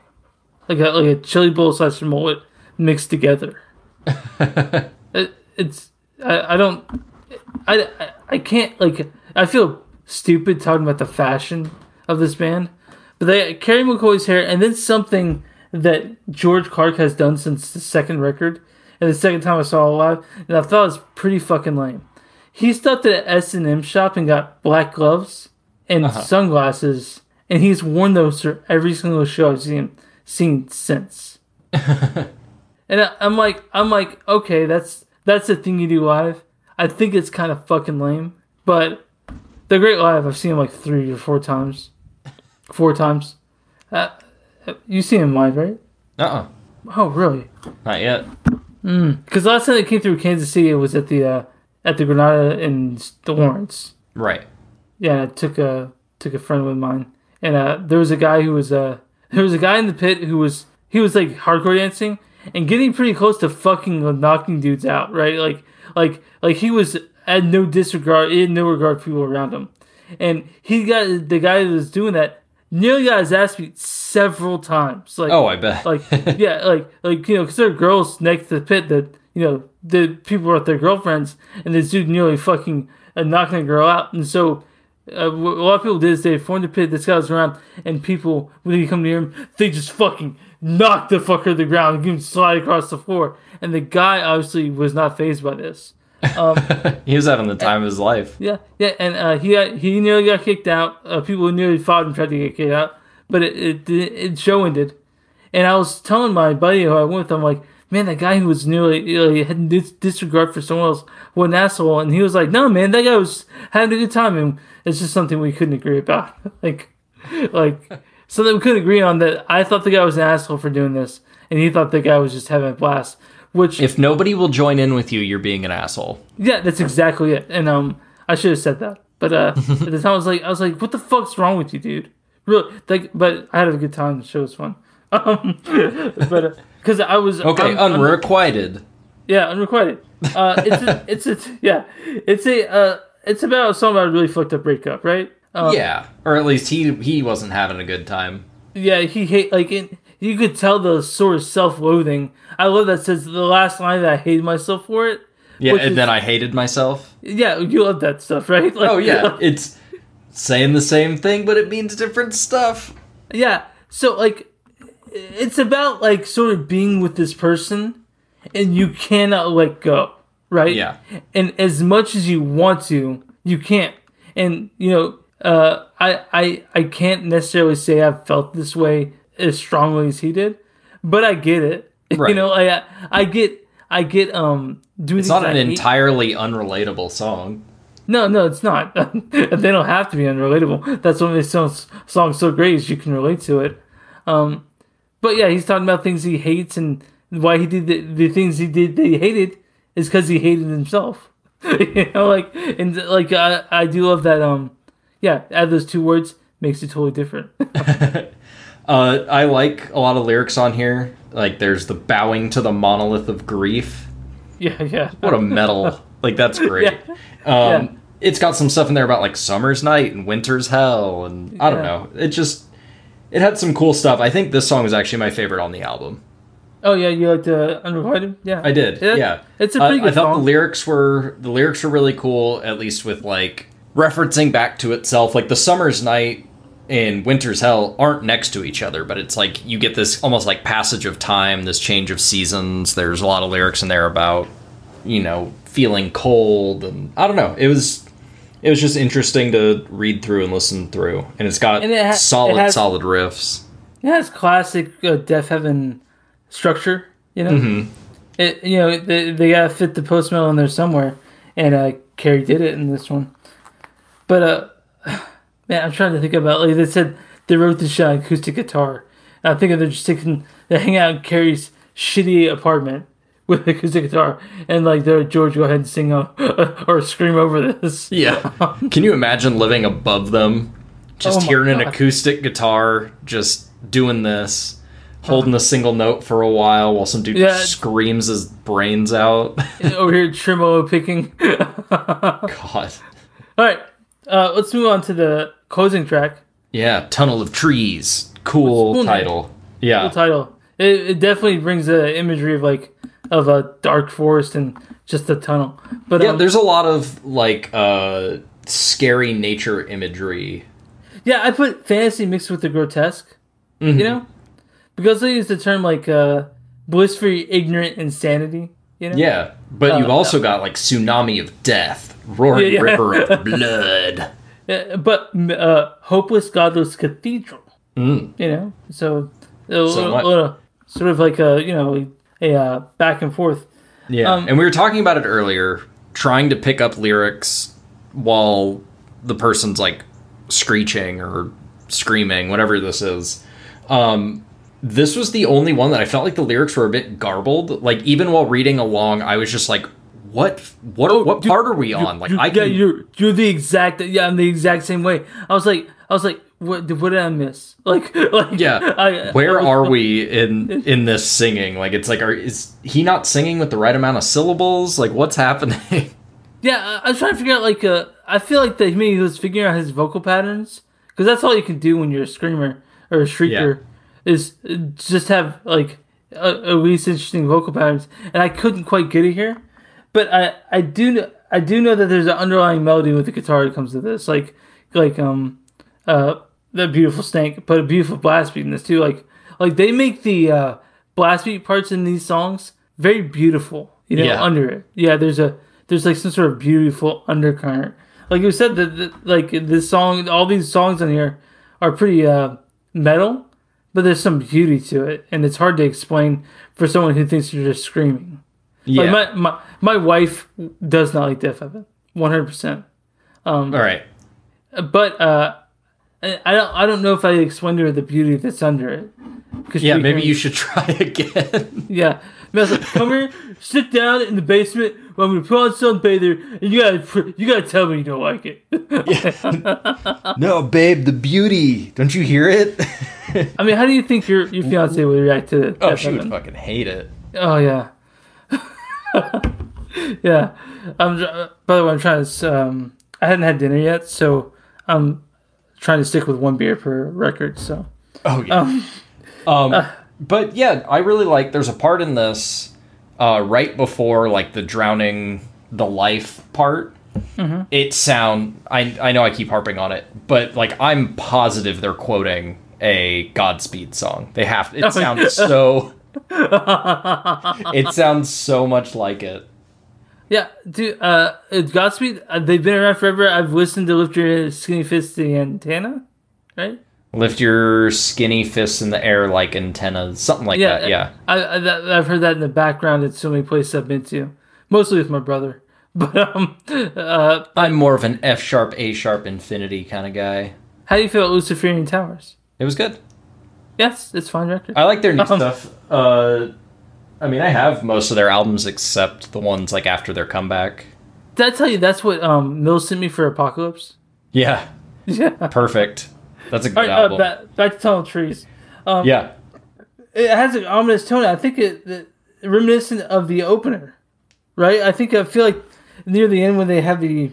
like a like a chili bowl slash mullet mixed together. it, it's I, I don't I, I I can't like I feel stupid talking about the fashion of this band, but they Kerry McCoy's hair and then something that George Clarke has done since the second record and the second time I saw it live, and I thought it was pretty fucking lame. He stopped at an S and M shop and got black gloves and sunglasses, and he's worn those for every single show I've seen seen since. And I, I'm like, I'm like, okay, that's that's the thing you do live. I think it's kind of fucking lame, but they're great live. I've seen them like three or four times, four times. Uh, you seen him live, right? Uh uh Oh, really? Not yet. Because last time they came through Kansas City, it was at the uh, at the Granada and the Lawrence. Right. Yeah, I took a took a friend with mine, and uh, there was a guy who was uh, there was a guy in the pit who was he was like hardcore dancing and getting pretty close to fucking knocking dudes out, right? Like like like he was had no disregard, he had no regard for people around him, and he got the guy that was doing that nearly got his ass beat several times. Like Oh, I bet. like yeah, like like you know, because there are girls next to the pit that you know the people were with their girlfriends, and this dude nearly fucking uh, knocking a girl out, and so. Uh, what a lot of people did is they formed a pit. This guy was around, and people when they come near him, they just fucking knock the fucker to the ground and give him slide across the floor. And the guy obviously was not phased by this. he was having the time of his life. Yeah, yeah, and uh, he got, he nearly got kicked out. Uh, people nearly fought and tried to get kicked out, but it it, it, it show ended. And I was telling my buddy who I went with, I'm like, man, that guy who was nearly you know, he had dis- disregard for someone else, what an asshole. And he was like, no, man, that guy was having a good time, and it's just something we couldn't agree about. like, like something we couldn't agree on. That I thought the guy was an asshole for doing this, and he thought the guy was just having a blast. Which If nobody will join in with you, you're being an asshole. yeah, that's exactly it. And um, I should have said that, but uh, at the time I was like, I was like, what the fuck's wrong with you, dude? Really? Like, but I had a good time. The show was fun. Um, but because I was Okay, I'm- I'm- unrequited. yeah, unrequited. Uh, it's a, it's a, yeah, it's a uh, it's about song about a really fucked up breakup, right? Um, yeah, or at least he he wasn't having a good time. yeah, he hate like it, you could tell the sort of self-loathing. I love that says the last line that I hated myself for it. Yeah, and is- then I hated myself. Yeah, you love that stuff, right? Like, Oh yeah, it's saying the same thing, but it means different stuff. Yeah. So like it's about like sort of being with this person and you cannot let go, right? Yeah. And as much as you want to, you can't. And you know, uh I I I can't necessarily say I've felt this way as strongly as he did, but I get it. Right. you know, I I get I get um doing It's not an entirely unrelatable song. No, no, it's not. they don't have to be unrelatable. That's what makes songs songs so great is you can relate to it. Um, but yeah, he's talking about things he hates and why he did the, the things he did that he hated is because he hated himself. you know, like and like I, I do love that. Um, yeah, add those two words makes it totally different. Uh, I like a lot of lyrics on here. Like there's the bowing to the monolith of grief. yeah, yeah. What a metal! like that's great. Yeah. Um, Yeah. It's got some stuff in there about like summer's night and winter's hell, and I don't know. It just it had some cool stuff. I think this song was actually my favorite on the album. Oh yeah, you like the unrequited? Yeah, I did. Yeah, it's a Uh, pretty I thought song. the lyrics were the lyrics were really cool. At least with like referencing back to itself. Like the summer's night and winter's hell aren't next to each other, but it's like you get this almost like passage of time, this change of seasons. There's a lot of lyrics in there about you know feeling cold and I don't know. It was it was just interesting to read through and listen through, and it's got And it ha- solid, it has- solid riffs. It has classic uh, Deafheaven structure, you know. Mm-hmm. It you know they, they gotta fit the post metal in there somewhere, and uh, Kerry did it in this one. But uh, man, I'm trying to think about like they said they wrote this shit on acoustic guitar. And I'm thinking they're just taking they hang out in Kerry's shitty apartment with acoustic guitar, and like they're George, go ahead and sing a, or scream over this. Yeah. Can you imagine living above them, just Oh hearing an acoustic guitar, just doing this, holding a single note for a while while some dude Yeah. screams his brains out? over here tremolo picking. God. All right, uh, let's move on to the closing track. Yeah, Tunnel of Trees. Cool Cool name. title. Yeah. Cool title. It, it definitely brings the imagery of like of a dark forest and just a tunnel. But Yeah, um, there's a lot of like uh scary nature imagery. yeah, I put fantasy mixed with the grotesque. Mm-hmm. You know, because they use the term like uh, blissfully ignorant insanity. You know. Yeah, but you've Uh, also got like tsunami of death, roaring Yeah, yeah. river of blood. Uh, but uh, hopeless, godless cathedral. Mm. You know, so a what? sort of like a you know a uh, back and forth. Yeah, Um, and we were talking about it earlier, trying to pick up lyrics while the person's like screeching or screaming, whatever this is. Um, this was the only one that I felt like the lyrics were a bit garbled. Like even while reading along, I was just like, "What? What? what Oh, dude, part are we on?" Like You- I yeah, can. you're you're the exact yeah, I'm the exact same way. I was like I was like what what did I miss? Like like yeah, I, where I are we in in this singing? Like it's like, are, is he not singing with the right amount of syllables? Like what's happening? Yeah, I, I was trying to figure out like uh I feel like that maybe he was figuring out his vocal patterns because that's all you can do when you're a screamer or a shrieker is uh, just have like a, a least interesting vocal patterns, and I couldn't quite get it here, but I I do I do know that there's an underlying melody with the guitar that comes to this like like um uh the beautiful stank, but a beautiful blast beat in this too. Like like they make the uh blast beat parts in these songs very beautiful. You know, Yeah. under it. Yeah, there's a there's like some sort of beautiful undercurrent. Like you said, that that- like this song, all these songs on here are pretty uh metal, but there's some beauty to it, and it's hard to explain for someone who thinks you're just screaming. yeah. Like my my my wife does not like Deafheaven, one hundred percent. All right. But uh, I I don't I don't know if I explained to her the beauty that's under it. 'Cause Yeah, maybe hears- you should try again. Yeah. I, mean, I was like, come here, sit down in the basement. Well, I'm gonna put on Sunbather, and you gotta you gotta tell me you don't like it. no, babe, the beauty. Don't you hear it? I mean, how do you think your your fiance would react to it? oh, she would Heaven? fucking hate it. Oh yeah, yeah. I'm. By the way, I'm trying to. Um, I hadn't had dinner yet, so I'm trying to stick with one beer per record. So Oh yeah. Um, but yeah, I really like. There's a part in this uh, right before like the drowning the life part. It sound. I I know I keep harping on it, but like I'm positive they're quoting a Godspeed song. They have. It sounds so. it sounds so much like it. Yeah, dude. Uh, Godspeed. Uh, they've been around forever. I've listened to Lift Your Skinny Fist to the Antenna, right? Lift your skinny fists in the air like antennas, something like that. Yeah. I, I I've heard that in the background at so many places I've been to, mostly with my brother. But um, uh, I'm more of an F sharp, A sharp, infinity kind of guy. how do you feel about Luciferian Towers? It was good. Yes, it's fine record. I like their new Um, stuff. Uh, I mean, I have most of their albums except the ones like after their comeback. Did I tell you that's what um Mills sent me for Apocalypse? Yeah, Yeah. perfect. That's a good right, uh, album. back, back to Tunnel Trees. yeah, It has an ominous tone. I think it, it reminiscent of the opener, right? I think I feel like near the end when they have the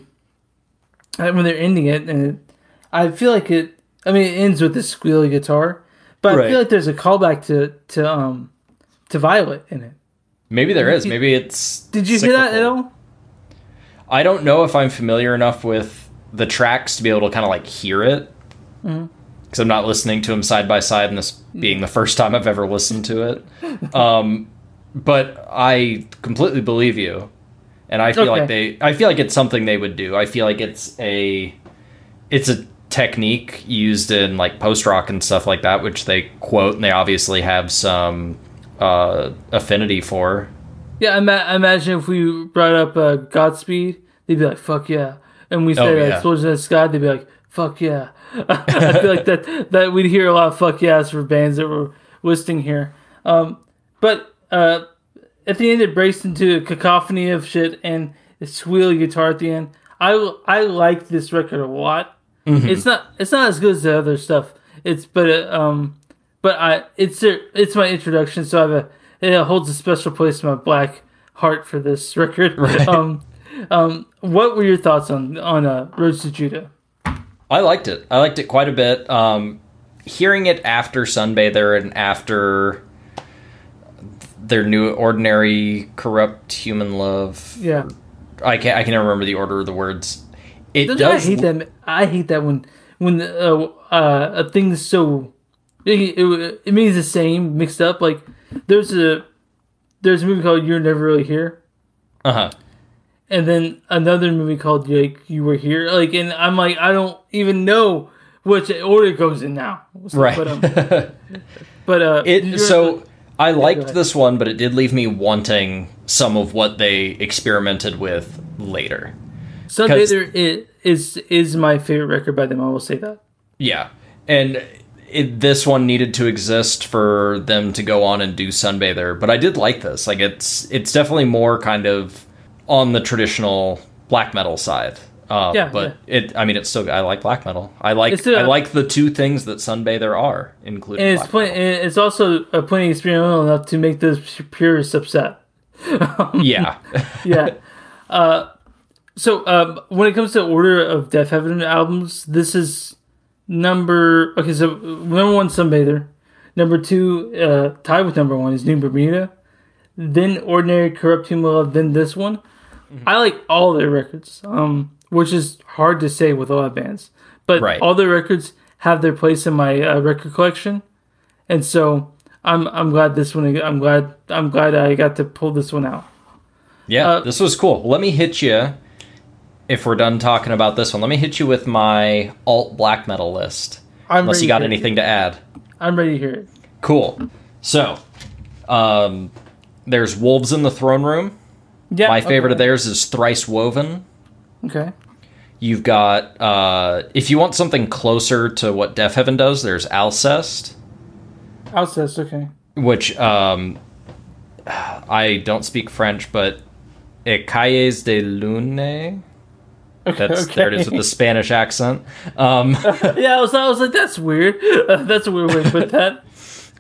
uh, when they're ending it, and it, I feel like it. I mean, it ends with the squealy guitar, but I feel like there's a callback to to um to Violet in it. maybe there is. Maybe it's. Did you hear that at all? I don't know if I'm familiar enough with the tracks to be able to kind of like hear it. Mm-hmm. Because I'm not listening to them side by side, and this being the first time I've ever listened to it. Um, but I completely believe you. and I feel Okay. like they I feel like it's something they would do. I feel like it's a it's a technique used in like post rock and stuff like that, which they quote and they obviously have some uh, affinity for. Yeah, I, ma- I imagine if we brought up uh, Godspeed, they'd be like, "Fuck yeah," and we Oh, said yeah. uh, "Soldiers in the Sky," they'd be like, "Fuck yeah." I feel like that that we'd hear a lot of "fuck yes" for bands that were listing here. Um, but uh, at the end, it breaks into a cacophony of shit and a squealy guitar at the end. I I like this record a lot. It's not it's not as good as the other stuff. It's but uh, um but I it's a, it's my introduction, so I have a it holds a special place in my black heart for this record. Right. Um, um, what were your thoughts on on uh, Roads to Judah? I liked it. I liked it quite a bit. Um, hearing it after Sunbather and after their new ordinary corrupt human love. Yeah, I can't. I can never remember the order of the words. It I does. hate that. I hate that when when uh, uh, a thing is so it, it, it means the same mixed up. Like there's a there's a movie called You're Never Really Here. Uh huh. and then another movie called like you were here like and i'm like i don't even know which order it goes in now So, Right. but um, but uh It so I liked this one, but it did leave me wanting some of what they experimented with later. sunbather is is my favorite record by them i will say that Yeah, and it, this one needed to exist for them to go on and do Sunbather, but I did like this. Like it's it's definitely more kind of on the traditional black metal side. Uh, Yeah, but it I mean it's still I like black metal. I like I like the two things that Sunbather are, including and it's plenty, metal. it's also uh, plenty experimental enough to make those purists upset yeah. yeah. Uh, so um, when it comes to order of Deafheaven albums, this is number okay. So number one, Sunbather. Number two, uh, tied with number one is New Bermuda. Then Ordinary Corrupt Human Love. Then this one. I like all their records, um, which is hard to say with a lot of bands. But Right. all their records have their place in my uh, record collection, and so I'm I'm glad this one. I'm glad I'm glad I got to pull this one out. Yeah, Uh, this was cool. Let me hit you. If we're done talking about this one, let me hit you with my alt black metal list. I'm Unless you got anything to add. I'm ready to hear it. Cool. So, um, there's Wolves in the Throne Room. Yeah, My favorite of theirs is Thrice Woven. Okay. You've got, uh, if you want something closer to what Deafheaven does, there's Alcest, Alcest, okay. which um, I don't speak French, but Écailles de Lune. That's okay. there it is with the Spanish accent. Um, yeah, I was, I was like, that's weird. Uh, that's a weird way to put that.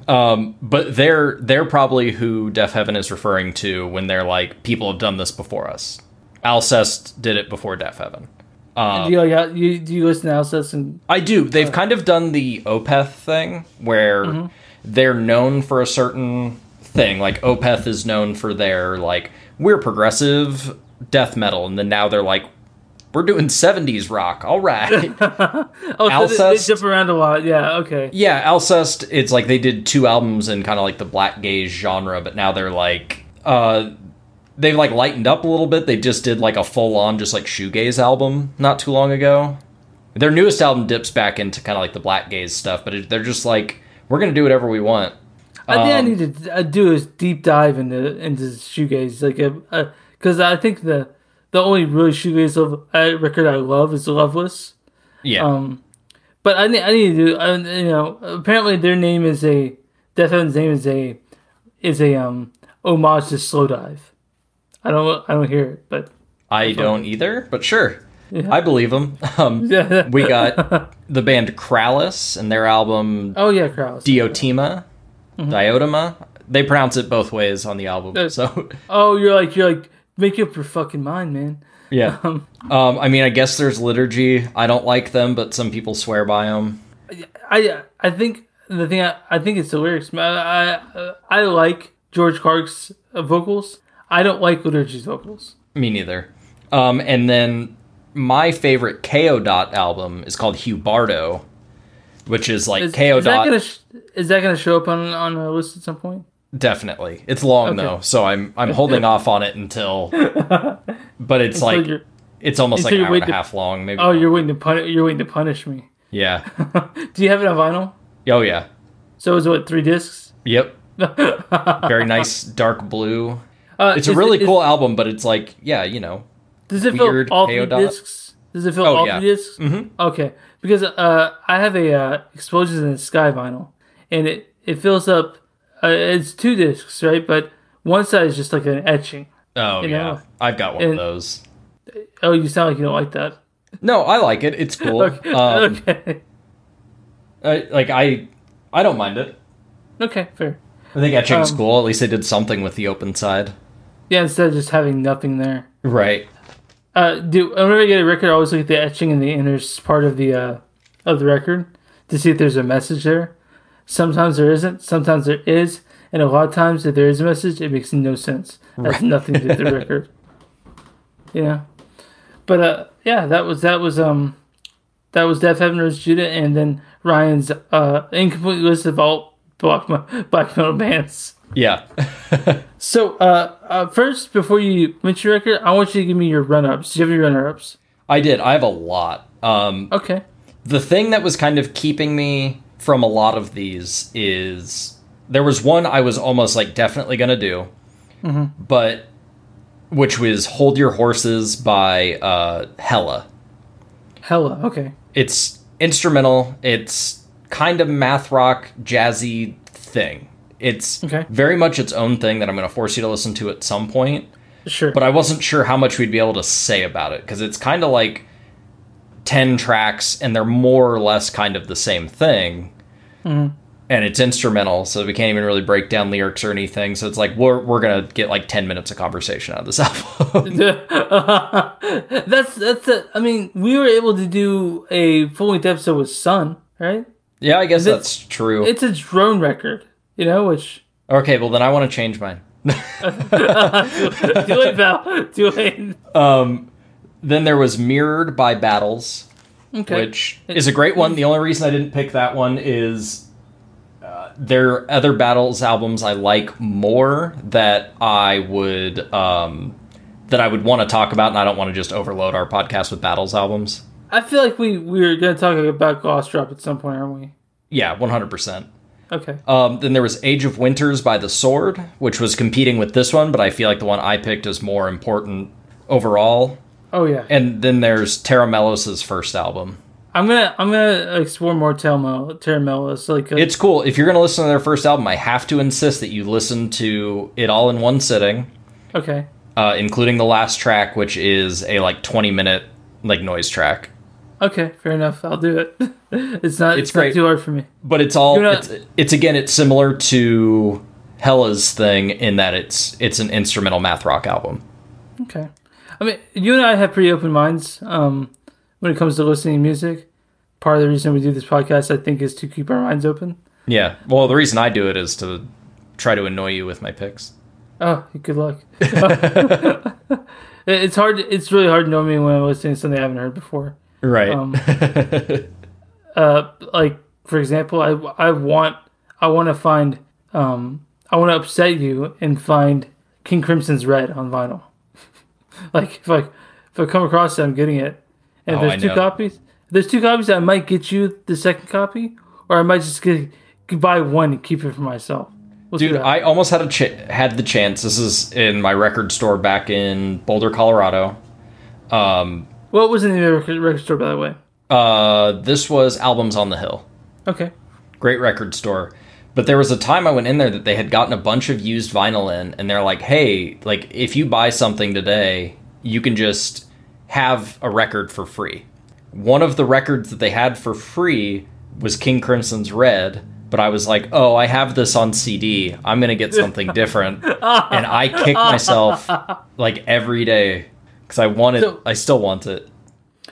um, but they're they're probably who Deafheaven is referring to when they're like people have done this before us. Alcest did it before Deafheaven. do you like you do you listen to Alcest and I do. They've kind of done the Opeth thing where they're known for a certain thing. Like Opeth is known for their like we're progressive death metal, and then now they're like we're doing '70s rock. All right. oh, so they, they Alcest? jump around a lot. Yeah, okay. yeah, Alcest. It's like they did two albums in kind of like the black gaze genre, but now they're like uh they've like lightened up a little bit. They just did like a full on just like shoegaze album not too long ago. Their newest album dips back into kind of like the black gaze stuff, but it, they're just like we're gonna do whatever we want. I think I Um, need to uh, do a deep dive into into shoegaze, like a because I think the the only really shoegaze of, uh, record I love is Loveless. Yeah, Um, but I need I need to do. Uh, you know, apparently their name is a Deafheaven's name is a is a um homage to Slowdive. I don't I don't hear it, but I don't either, but sure, I believe them. Um, yeah. we got the band Krallice and their album oh yeah, Kraus. Diotima, Diotoma. They pronounce it both ways on the album, Uh, so oh, you're like you're like make up your fucking mind, man. yeah. Um, I mean, I guess there's liturgy. I don't like them, but some people swear by them. I I think the thing I, I think it's the lyrics. I I, I like George Clarke's vocals. I don't like Liturgy's vocals. Me neither. Um, and then my favorite Kayo Dot album is called Hubardo, which is like Is, Kayo is that Dot. gonna sh- is that gonna show up on on a list at some point? Definitely, it's long Okay. though, so I'm I'm holding off on it until but it's So like it's almost like an hour and a half long, maybe. oh, you're waiting to punish. You're waiting to punish me. yeah. Do you have it on vinyl? Oh yeah. So is it what three discs? Yep. Very nice dark blue. Uh, It's a really it- is- cool album, but it's like yeah, you know. Does it feel all three Peyote. discs? Does it feel Oh, all yeah. three discs? Mm-hmm. Okay, because uh, I have a uh, Explosions in the Sky vinyl, and it it fills up. Uh, it's two discs, right? But one side is just like an etching. Oh yeah. know, I've got one of those. Oh, you sound like you don't like that. No, I like it. It's cool. Okay. Um, okay. I, like I I don't mind it. Okay. Fair. I think etching's Um, cool. At least they did something with the open side. Yeah. Instead of just having nothing there. Right. Uh, do whenever I get a record, I always look at the etching in the inner part of the uh, of the record to see if there's a message there. Sometimes there isn't. Sometimes there is, and a lot of times, if there is a message, it makes no sense. It has Right. nothing to do with the record. Yeah, but uh, yeah, that was that was um, that was Deafheaven Rose Judah, and then Ryan's uh incomplete list of all black black metal bands. Yeah. So uh, uh, first, before you mention your record, I want you to give me your run ups. Do you have any runner ups? I did. I have a lot. Um Okay. the thing that was kind of keeping me from a lot of these is there was one I was almost like definitely gonna do, but which was "Hold Your Horses" by uh, Hella. Hella. Okay. It's instrumental. It's kind of math rock, jazzy thing. It's Okay. very much its own thing that I'm going to force you to listen to at some point. Sure. But I wasn't sure how much we'd be able to say about it because it's kind of like 10 tracks and they're more or less kind of the same thing. Mm-hmm. And it's instrumental, so we can't even really break down lyrics or anything. So it's like we're, we're going to get like 10 minutes of conversation out of this album. that's that's. A, I mean, we were able to do a full length episode with Sun, right? yeah, I guess that's true. It's a drone record, you know. Which okay, well, then I want to change mine. do it, Val. Do it. Um, then there was Mirrored by Battles. Okay. which is a great one. The only reason I didn't pick that one is uh, there are other Battles albums I like more that I would um, that I would want to talk about, and I don't want to just overload our podcast with Battles albums. I feel like we we were gonna talk about Gloss Drop at some point, aren't we? Yeah, one hundred percent. Okay. Um, then there was Age of Winters by The Sword, which was competing with this one, but I feel like the one I picked is more important overall. Oh yeah. And then there's Tera Melos' first album. I'm gonna I'm gonna explore more Terramel Tera Melos. Like uh, It's cool. If you're going to listen to their first album, I have to insist that you listen to it all in one sitting, okay. uh, including the last track, which is a like 20 minute like noise track. Okay. Fair enough. I'll do it. it's not. It's, It's not too hard for me. But it's all not- it's, it's again it's similar to Hella's thing in that it's it's an instrumental math rock album. Okay. I mean, you and I have pretty open minds um, when it comes to listening to music. Part of the reason we do this podcast, I think, is to keep our minds open. Yeah. Well, the reason I do it is to try to annoy you with my picks. Oh, good luck. it's hard. It's really hard to know me when I'm listening to something I haven't heard before. Right. Um, uh, like for example, I I want I want to find um I want to upset you and find King Crimson's Red on vinyl. Like if I if I come across it, I'm getting it. And if Oh, I there's two know. copies, there's two copies, I might get you the second copy, or I might just get buy one and keep it for myself. We'll Dude, I almost had a ch- had the chance. This is in my record store back in Boulder, Colorado. Um, What was in the record store, by the way? uh, this was Albums on the Hill. Okay. Great record store. But there was a time I went in there that they had gotten a bunch of used vinyl in, and they're like, "Hey, like if you buy something today, you can just have a record for free." One of the records that they had for free was King Crimson's Red, but I was like, "Oh, I have this on CD. I'm gonna get something different," and I kick myself like every day because I wanted, So- I still want it.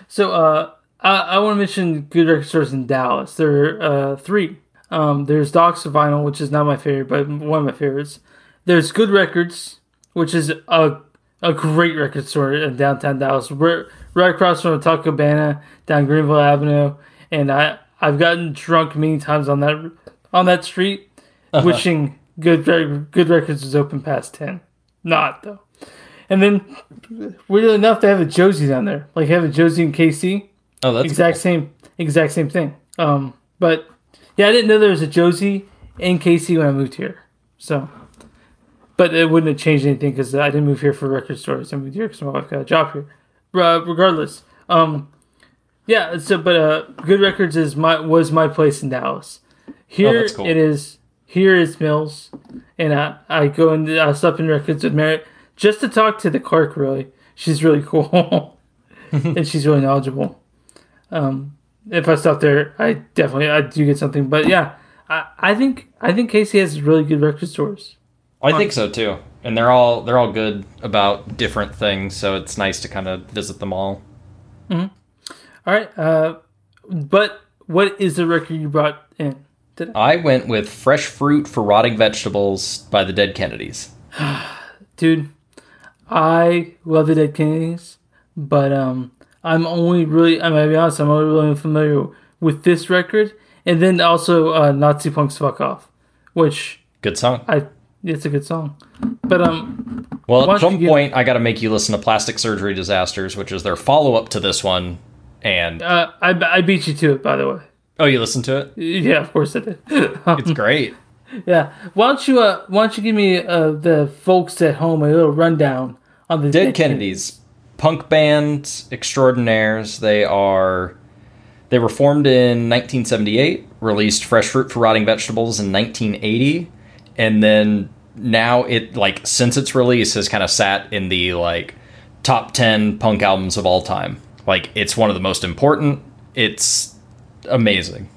So uh, I, I want to mention good record stores in Dallas. There are uh, three. Um, there's Docs of Vinyl, which is not my favorite, but one of my favorites. There's Good Records, which is a a great record store in downtown Dallas. We're right across from Taco Cabana down Greenville Avenue, and I I've gotten drunk many times on that on that street, wishing Good Good Records was open past ten. Not though. And then, weirdly enough, they have a Josey down there. Like, have a Josey and KC. Oh, that's exact cool. same, exact same thing. Um, but yeah, I didn't know there was a Josey and KC when I moved here. So, but it wouldn't have changed anything because I didn't move here for record stores. I moved here because my wife got a job here. Uh, regardless, um, yeah. So, but uh, Good Records is my was my place in Dallas. Here Oh, cool. it is. Here is Mills, and I I go into I stop in records with Merritt just to talk to the clerk. Really, she's really cool, and she's really knowledgeable. Um, if I stop there, I definitely I do get something. But yeah, I, I think I think Casey has really good record stores. I think so too. And they're all they're all good about different things, so it's nice to kind of visit them all. All right, uh, but what is the record you brought in? Today? I went with Fresh Fruit for Rotting Vegetables by the Dead Kennedys. Dude, I love the Dead Kennedys, but um, I'm only really I'm gonna be honest, I'm only really familiar with this record, and then also uh, Nazi Punks Fuck Off, which Good song. I it's a good song, but um, Well, at some point, I got to make you listen to Plastic Surgery Disasters, which is their follow up to this one. And uh, I I beat you to it by the way. oh, you listened to it? Yeah, of course I did. It's great. Yeah. Why don't you uh why don't you give me uh the folks at home a little rundown on the Dead Kennedys, punk band extraordinaires. They are they were formed in 1978, released Fresh Fruit for Rotting Vegetables in 1980, and then now it like since its release has kind of sat in the like top 10 punk albums of all time. Like it's one of the most important. It's amazing.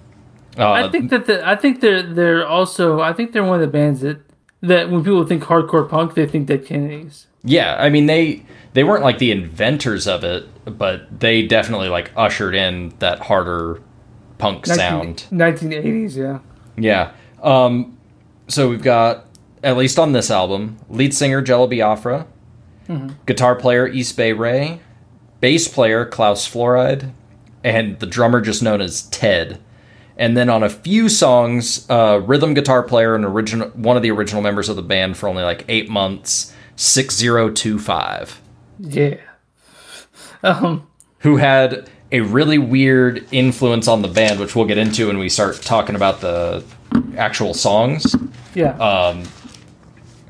Uh, I think that the, I think they're they're also I think they're one of the bands that that when people think hardcore punk they think Dead Kennedys. Yeah, I mean they they weren't like the inventors of it, but they definitely like ushered in that harder punk sound. Nineteen eighties, yeah. Yeah. Um so we've got at least on this album, lead singer Jello Biafra, guitar player East Bay Ray, bass player Klaus Fluoride, and the drummer just known as Ted. And then on a few songs, uh, rhythm guitar player and original one of the original members of the band for only like eight months, six zero two five. Yeah. Um who had a really weird influence on the band, which we'll get into when we start talking about the actual songs. yeah. Uh,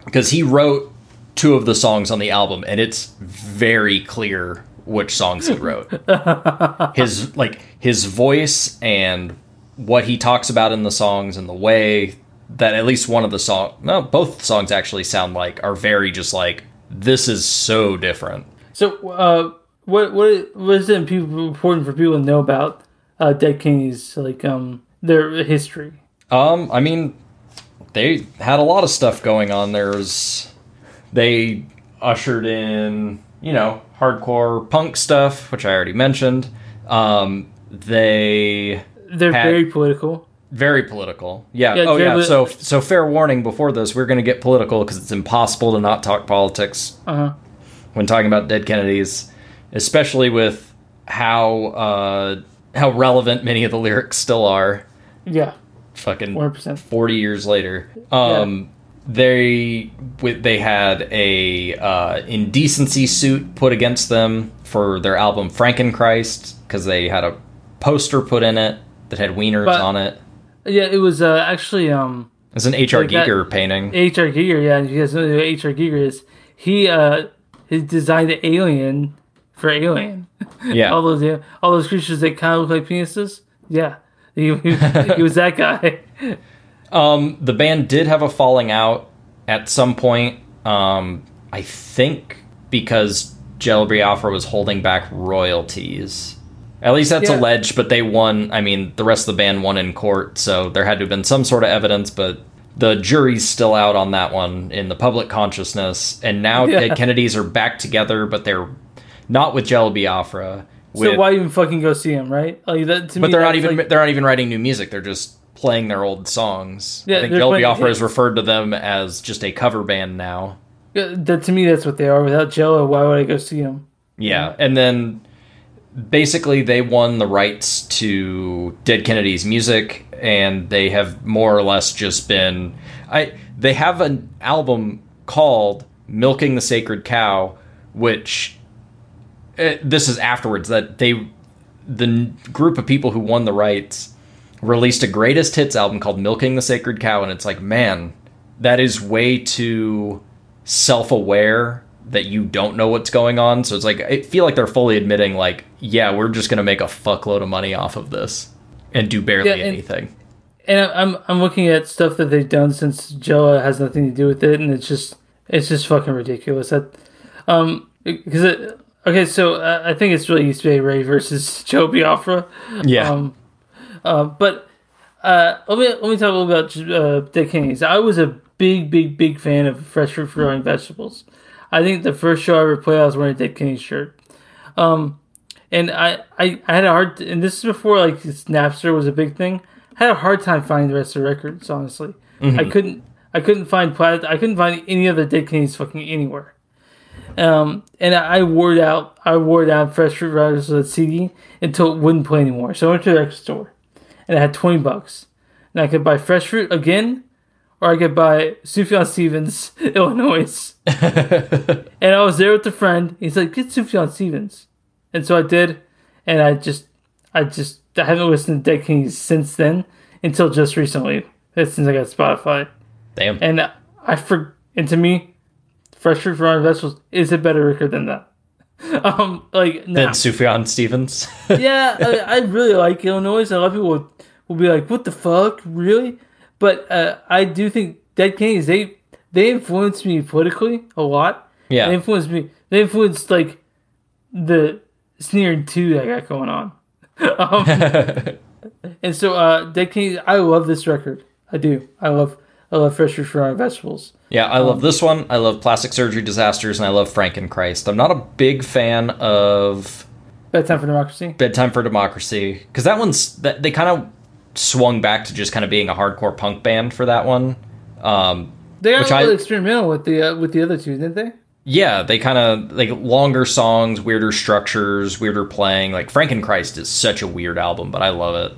Because he wrote two of the songs on the album, and it's very clear which songs he wrote. his like his voice and what he talks about in the songs and the way that at least one of the song, no, both songs actually sound like are very just like this is so different. so uh what what what is it important for people to know about uh Dead Kennedys like um their history? Um, I mean, they had a lot of stuff going on. There's they ushered in, you know, hardcore punk stuff, which I already mentioned. Um, they They're Had- very political. Very political. Yeah. Yeah, oh yeah. Jerry- So so fair warning before this, we're going to get political because it's impossible to not talk politics Uh-huh. when talking about dead Kennedys, especially with how uh, how relevant many of the lyrics still are. Yeah. Fucking 100%. 40 years later. Um, They wi- they had a uh, indecency suit put against them for their album Frankenchrist because they had a poster put in it that had wieners But- on it. Yeah, it was uh, actually um It's an H.R. Like that- Giger painting. H.R. Giger, yeah, you guys know who H.R. Giger is. He uh he designed the alien for Alien. Yeah. all those yeah, all those creatures that kind of look like penises. Yeah, he, he, he was that guy. Um, the band did have a falling out at some point. Um, I think because Jello Biafra was holding back royalties. At least that's Yeah. alleged, but they won. I mean, the rest of the band won in court, so there had to have been some sort of evidence, but the jury's still out on that one in the public consciousness. And now Yeah. the Kennedys are back together, but they're not with Jello Biafra. So why even fucking go see him, right? Like that to but me, they're not even like- they're not even writing new music. They're just playing their old songs. Yeah, I think Jello Biafra has referred to them as just a cover band now. That to me that's what they are. Without Jello, why would I go see him? Yeah, and then basically they won the rights to Dead Kennedy's music, and they have more or less just been. I they have an album called "Milking the Sacred Cow," which uh, this is afterwards that they the group of people who won the rights released a greatest hits album called Milking the Sacred Cow and it's like man that is way too self-aware that you don't know what's going on so it's like I feel like they're fully admitting like yeah we're just going to make a fuckload of money off of this and do barely Yeah, and- anything And I'm I'm looking at stuff that they've done since Jello has nothing to do with it, and it's just it's just fucking ridiculous. That um because it okay, so uh, I think it's really East Bay Ray versus Jello Biafra. yeah Um, uh, but uh, let me let me talk a little bit about uh, Dead Kennedys. I was a big, big, big fan of fresh fruit growing vegetables. I think the first show I ever played, I was wearing a Dead Kennedy shirt. Um, and I, I, I had a hard, and this is before like Napster was a big thing. I had a hard time finding the rest of the records. Honestly, I couldn't, I couldn't find plat, I couldn't find any other Dead Kennedys fucking anywhere. Um, and I wore it out. I wore it out Fresh Fruit Riders with a CD until it wouldn't play anymore. So I went to the record store, and I had twenty bucks, and I could buy Fresh Fruit again, or I could buy Sufjan Stevens, Illinois. and I was there with a friend. He's like, "Get Sufjan Stevens," and so I did, and I just, I just, I haven't listened to Dead Kennedys since then until just recently. Since I got Spotify, damn and I for and to me, Fresh Fruit from Vegetables is a better record than that. Um, like now, then Sufjan Stevens yeah, I, I really like Illinois. A lot of people will, will be like, "What the fuck, really?" But uh, I do think Dead Kennedys they they influenced me politically a lot. yeah They influenced me. They influenced like the sneering two that I got going on. um, and so, uh, Dead Kennedys, I love this record. I do. I love. I love Fresh Fruit from Vegetables. Yeah, I love this one. I love Plastic Surgery Disasters, and I love Frankenchrist. I'm not a big fan of Bedtime for Democracy. Bedtime for Democracy because that one's that they kind of swung back to just kind of being a hardcore punk band for that one. Um, They got a little I- experimental with the uh, with the other two, didn't they? yeah, they kind of like longer songs, weirder structures, weirder playing. Like Frankenchrist is such a weird album, but I love it.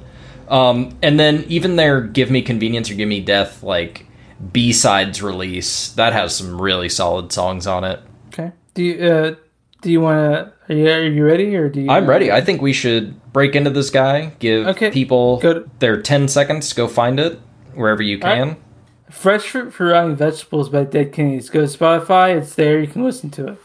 Um, and then even their "Give Me Convenience" or "Give Me Death" like B sides release that has some really solid songs on it. Okay. Do you uh, do you want to? Are you, are you ready or do you? I'm ready. I think we should break into this guy. Give Okay. people Good. their 10 seconds to go find it wherever you right. can. Fresh Fruit for Rotting Vegetables by Dead Kennedys. Go to Spotify. It's there. You can listen to it.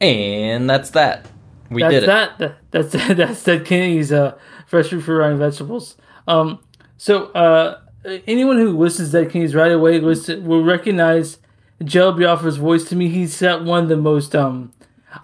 And that's that. We that's did it. that. That- That's that's Dead Kennedys. Uh, Fresh Fruit for Rotting Vegetables. Um. So uh, anyone who listens to Dead Kennedys right away listen, will recognize Jello Biafra's voice. To me, he's set one of the most um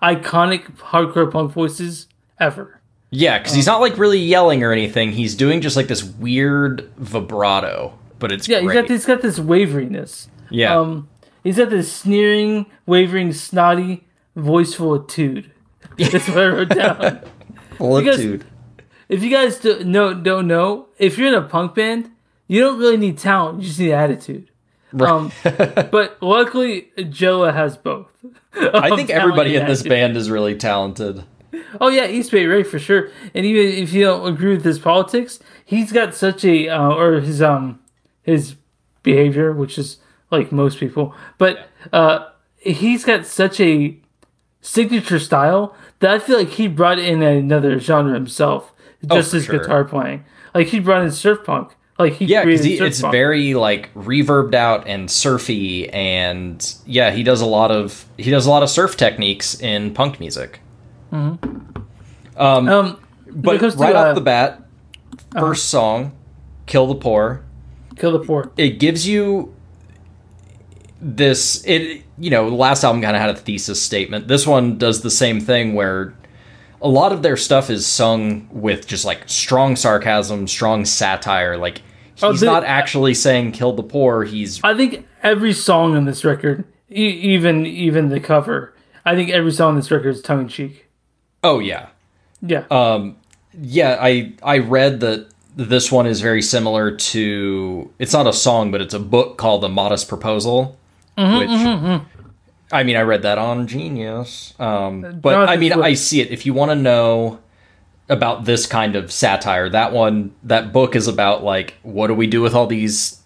iconic hardcore punk voices ever. Yeah, because he's not like really yelling or anything. He's doing just like this weird vibrato, but it's Yeah, he's great. got he's got this waveriness. yeah, Um, he's got this sneering, wavering, snotty, voiceful tude. That's what I wrote down. Platoon. if you guys do, know, don't know, if you're in a punk band, you don't really need talent. You just need attitude. Um, but luckily, Jello has both. I think everybody in this band is really talented. Oh yeah, East Bay Ray for sure. And even if you don't agree with his politics, he's got such a uh, or his um his behavior, which is like most people, but uh, he's got such a signature style that I feel like he brought in another genre himself, just Oh, his sure. guitar playing. Like he brought in surf punk. Like he Yeah, because it's punk. very like reverbed out and surfy, and yeah, he does a lot of he does a lot of surf techniques in punk music. um. when it But to, right uh, off the bat, 1st song, "Kill the Poor," kill the poor. it gives you this it you know the last album kind of had a thesis statement this one does the same thing where a lot of their stuff is sung with just like strong sarcasm strong satire like he's Oh, the- not actually saying kill the poor he's I think every song on this record, e- even even the cover, I think every song on this record is tongue in cheek. oh yeah Yeah. um yeah i i read that this one is very similar to it's not a song but it's a book called The modest proposal Mm-hmm, which i mean i read that on genius um but i mean i see it if you want to know about this kind of satire that one that book is about like what do we do with all these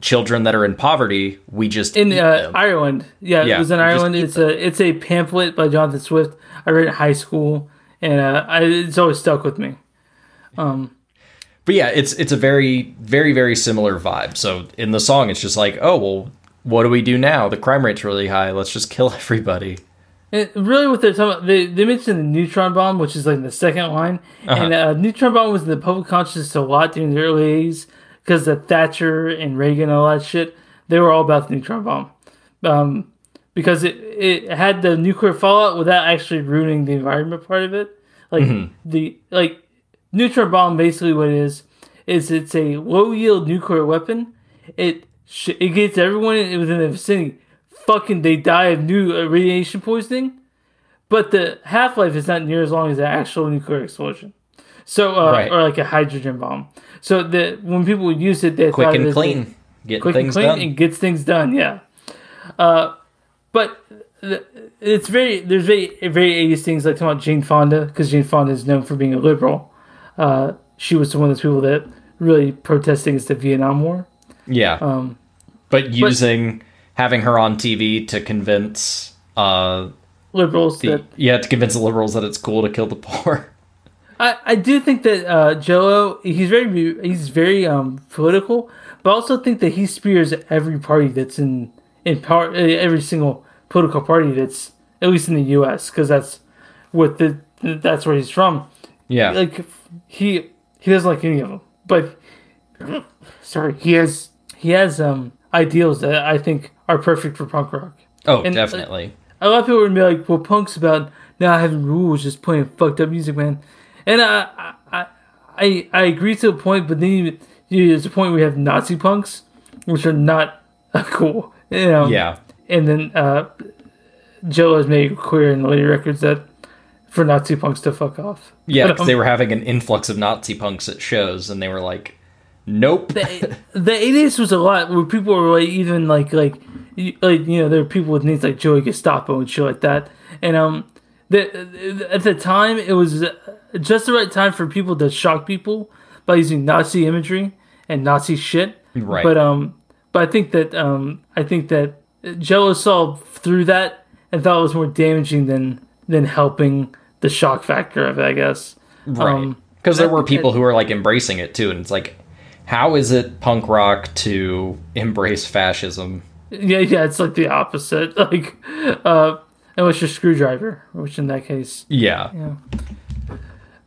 children that are in poverty, we just in uh, them. Ireland. Yeah, Yeah, it was in Ireland. It's a it's a pamphlet by Jonathan Swift. I read it in high school, and uh, I, it's always stuck with me. But yeah, it's it's a very very very similar vibe. So in the song, it's just like, oh well, what do we do now? The crime rate's really high. Let's just kill everybody. And really, what they're talking about, they, they mentioned the neutron bomb, which is like the second line. Uh-huh. And uh, neutron bomb was in the public consciousness a lot during the early 80s because of Thatcher and Reagan and all that shit. They were all about the neutron bomb. Um, because it, it had the nuclear fallout without actually ruining the environment part of it. Like, Mm-hmm. the, like, neutron bomb basically what it is, is it's a low yield nuclear weapon. It, sh- it gets everyone within the vicinity fucking they die of new uh, radiation poisoning, but the half life is not near as long as an actual nuclear explosion. So, uh, Right. or like a hydrogen bomb. So the when people would use it, they Quick and that clean, getting quick and clean, done. and gets things done. Yeah, uh, but the, it's very there's very very 80s things like talking about Jane Fonda because Jane Fonda is known for being a liberal. Uh, she was one of those people that really protested against the Vietnam War. Yeah, Um, but using having her on TV to convince uh liberals the that yeah to convince the liberals that it's cool to kill the poor. I, I do think that uh, Jello he's very he's very um, political, but I also think that he spears every party that's in in power, uh, every single political party that's at least in the U.S. because that's what the that's where he's from. Yeah, Like he he doesn't like any of them, but sorry, he has he has um ideals that I think are perfect for punk rock. oh, and- definitely. A lot of people would be like, "Well, punk's about not having rules, just playing fucked up music, man." And I, I, I, I agree to a point, but then you, you, there's a point where you have Nazi punks, which are not uh, cool. You know? yeah, And then uh, Joe has made clear in the later records that for Nazi punks to fuck off. yeah, because um, they were having an influx of Nazi punks at shows, and they were like, "Nope." the the 80s was a lot where people were like even like like you- like you know there were people with names like Joey Gestapo and shit like that and um the, at the time it was just the right time for people to shock people by using Nazi imagery and Nazi shit Right. but um but I think that um I think that Jello saw through that and thought it was more damaging than than helping the shock factor of it I guess Right. Um, Because there were people who were like embracing it too, and it's like, how is it punk rock to embrace fascism? Yeah, yeah, it's like the opposite. Like, uh, unless you're Skrewdriver, which in that case, Yeah.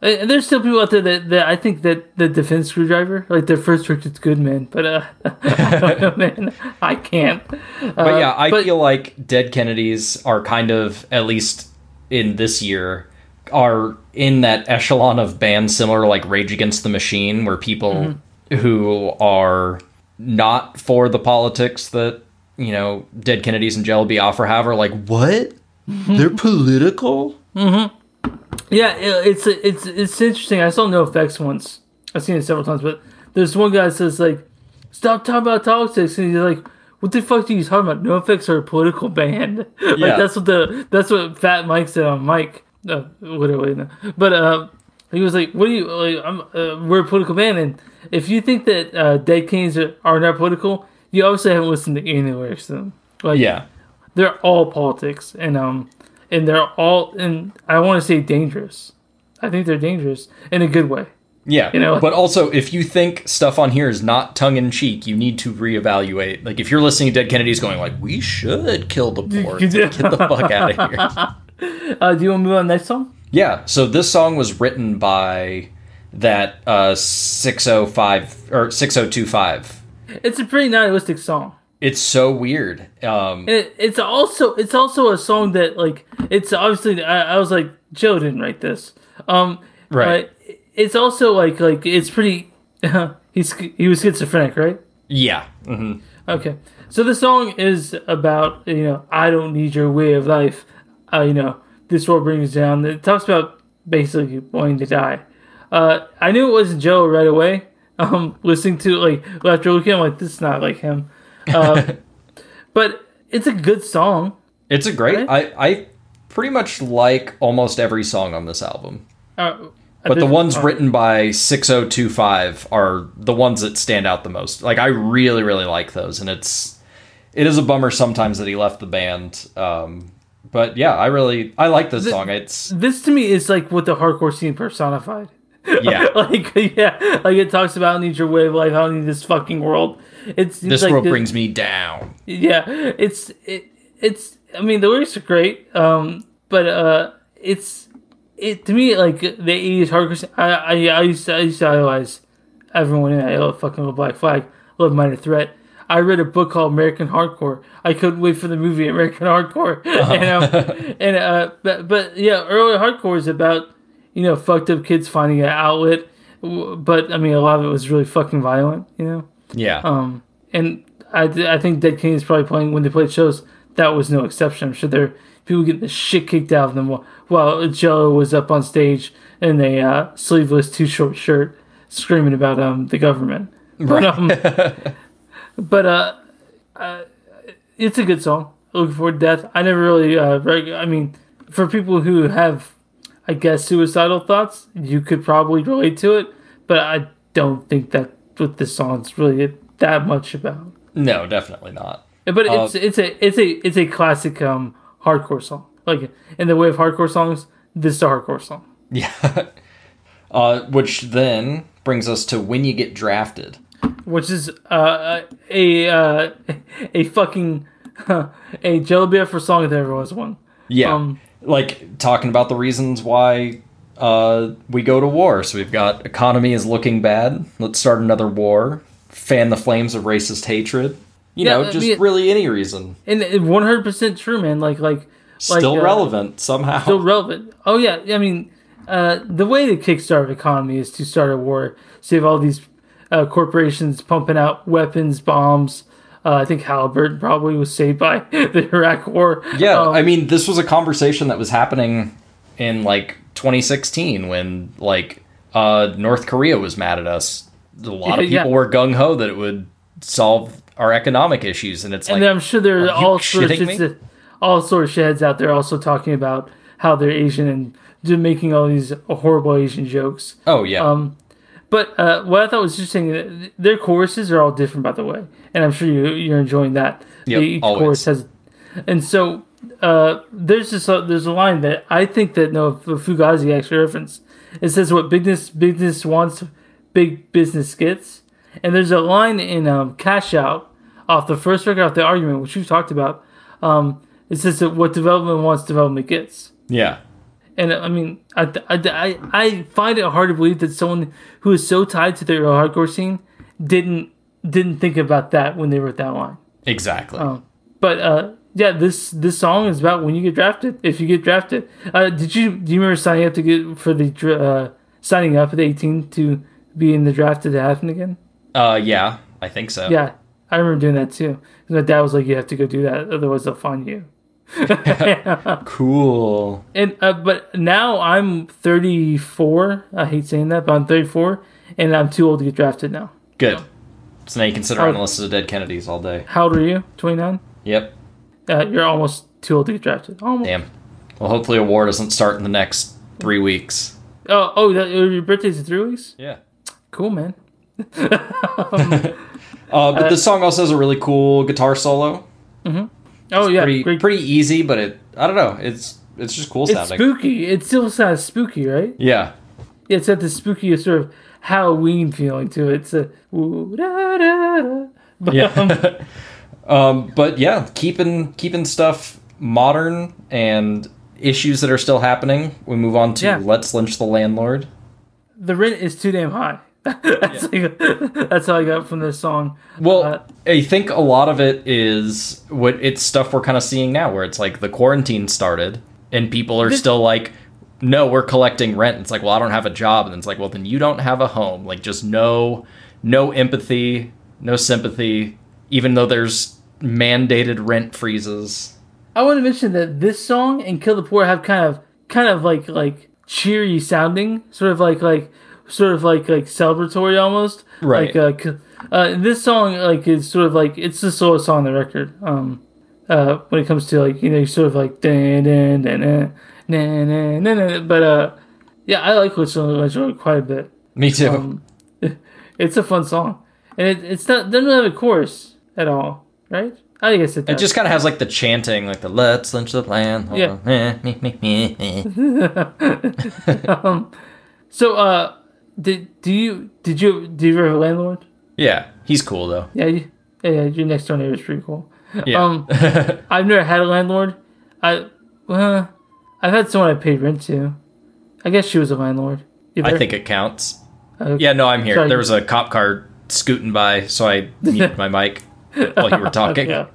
and there's still people out there that, that I think that the defense Skrewdriver. Like their first trick is good, man. But uh, I don't know, man. I can't. Uh, But yeah, I but- feel like Dead Kennedys are kind of, at least in this year, are in that echelon of bands similar to like Rage Against the Machine, where people Mm-hmm. Who are not for the politics that, you know, Dead Kennedys and Jello Biafra have are like, what? Mm-hmm. They're political? Mm-hmm. Yeah, it's it's it's interesting. I saw NOFX once. I've seen it several times, but there's one guy that says like, "Stop talking about politics," and he's like, "What the fuck are you talking about? NOFX are a political band." like Yeah. that's what the that's what Fat Mike said on Mike. Uh, whatever, no. but uh, he was like, "What do you like? I'm uh, we're a political band, and if you think that uh, Dead Kings are, are not political, you obviously haven't listened to any lyrics to them. Like, Yeah. they're all politics and um and they're all and I want to say dangerous. I think they're dangerous in a good way. Yeah, You know? but also if you think stuff on here is not tongue in cheek, you need to reevaluate. Like if you're listening to Dead Kennedys, going like, "We should kill the poor, get the fuck out of here." Uh, do you want to move on to the next song? Yeah, so this song was written by that uh 605 or 6025. It's a pretty nihilistic song. It's so weird. Um It, it's also it's also a song that like it's obviously I, I was like Joe didn't write this. Um, Right. but It's also like like it's pretty. he's he was schizophrenic, right? yeah. hmm Okay. So the song is about, you know, I don't need your way of life. Uh, you know, this world brings down. It talks about basically wanting to die. Uh, I knew it wasn't Joe right away. Um, listening to like after looking, I'm like, this is not like him. Uh, but it's a good song. It's a great Right? I I pretty much like almost every song on this album. Uh, But the ones written by 6025 are the ones that stand out the most. Like I really really like those and it's it is a bummer sometimes that he left the band. Um but yeah, I really I like this song. It's This to me is like what the hardcore scene personified. yeah. like yeah, like it talks about I need your way of life. I need this fucking world. It's, it's This like world the- brings me down. yeah. It's it, it's. I mean the lyrics are great. Um, but uh, it's it to me like the eighties hardcore. scene- I I I used to I used to idolize everyone in it. I love fucking love Black Flag. Love Minor Threat. I read a book called American Hardcore. I couldn't wait for the movie American Hardcore. and um, and uh, but but yeah, early hardcore is about you know fucked up kids finding an outlet. But I mean, a lot of it was really fucking violent. You know. Yeah. Um, and I, I think Dead Kennedys probably playing when they played shows. That was no exception. I'm sure there people getting the shit kicked out of them while, while Jello was up on stage in a uh, sleeveless, too short shirt, screaming about um the government. But um, but uh, uh, it's a good song. Looking forward to death. I never really uh, reg- I mean, for people who have, I guess, suicidal thoughts, you could probably relate to it. But I don't think that what this song's really that much about. no, definitely not. But Uh, it's it's a it's a it's a classic um hardcore song. Like in the way of hardcore songs, this is a hardcore song. Yeah. uh which then brings us to when you get drafted. Which is uh, a uh, a fucking a Jello Biafra song if there ever was one. Yeah. Um, like talking about the reasons why uh, we go to war. So we've got economy is looking bad. Let's start another war. Fan the flames of racist hatred. You Yeah, know, I just mean- really any reason. And one hundred percent true, man. Like like like, Still uh, relevant somehow. still relevant. Oh yeah, I mean, uh, the way to kickstart an economy is to start a war. save all these uh, corporations pumping out weapons, bombs. Uh, I think Halliburton probably was saved by the Iraq War. yeah, Um, I mean, this was a conversation that was happening in like 2016 when like uh, North Korea was mad at us. A lot of people yeah. were gung ho that it would solve our economic issues, and it's and like, I'm sure there are you all sorts of all sorts of heads out there also talking about how they're Asian and making all these horrible Asian jokes. oh yeah, Um, but uh, what I thought was interesting, their choruses are all different, by the way, and I'm sure you you're enjoying that. Yep, each always. chorus has, and so uh, there's this uh, there's a line that I think that no Fugazi actually referenced. It says what business business wants, big business gets, and there's a line in um, Cash Out off the first record off the argument, which we've talked about. Um, it says that what development wants, development gets. yeah. And I mean, I, I, I, I find it hard to believe that someone who is so tied to the hardcore scene didn't didn't think about that when they wrote that line. Exactly. Um, but uh, yeah, this this song is about when you get drafted. If you get drafted, uh, did you do you remember signing up to get for the uh, signing up at eighteen to be in the draft to happen again? Uh, yeah, I think so. Yeah, I remember doing that too. My dad was like, "You have to go do that, otherwise they'll find you." Cool. And uh, but now I'm 34. I hate saying that, but I'm 34, and I'm too old to get drafted now. Good. So now you can sit Oh. around and listen to Dead Kennedys all day. How old are you? 29. Yep. Uh, you're almost too old to get drafted. Almost. Damn. Well, hopefully a war doesn't start in the next three weeks. Oh, oh, that, your birthday's in three weeks. Yeah. Cool, man. Uh, but this song also has a really cool guitar solo. Oh yeah, Pretty great. pretty easy, but it I don't know. It's it's just cool it's sounding. spooky. It still sounds spooky, right? yeah. It's got the spooky sort of Halloween feeling to it. It's a ooh, da, da, da. But, Yeah. um, Um, but yeah, keeping keeping stuff modern and issues that are still happening. We move on to Yeah. Let's Lynch the Landlord. the rent is too damn high. that's, like, that's all I got from this song. Well, Uh, I think a lot of it is what it's stuff we're kind of seeing now, where it's like the quarantine started and people are This- still like, no, we're collecting rent. It's like, well, I don't have a job, and it's like, well, then you don't have a home. Like, just no, no empathy, no sympathy, even though there's mandated rent freezes. I want to mention that this song and "Kill the Poor" have kind of, kind of like like cheery sounding, sort of like like sort of like like celebratory almost. Right. Like uh, uh, this song like is sort of like it's the slowest song on the record. Um, uh, when it comes to like you know sort of like dan dan dan na na na, but uh, yeah, I like Whistle and quite a bit. Me too. Um, it's a fun song, and it, it's not doesn't have a chorus at all, right? I guess it. Does. It just kind of has like the chanting, like the "Let's lynch the plan." Yeah. um, so, uh, did do you did you do you ever have a landlord? yeah, he's cool though. Yeah, you, yeah, your next door neighbor is pretty cool. Yeah. Um, I've never had a landlord. I, well, I've had someone I paid rent to. I guess she was a landlord. I think it counts. Yeah, no, I'm here. Sorry. There was a cop car scooting by, so I muted my mic while you were talking. Yeah.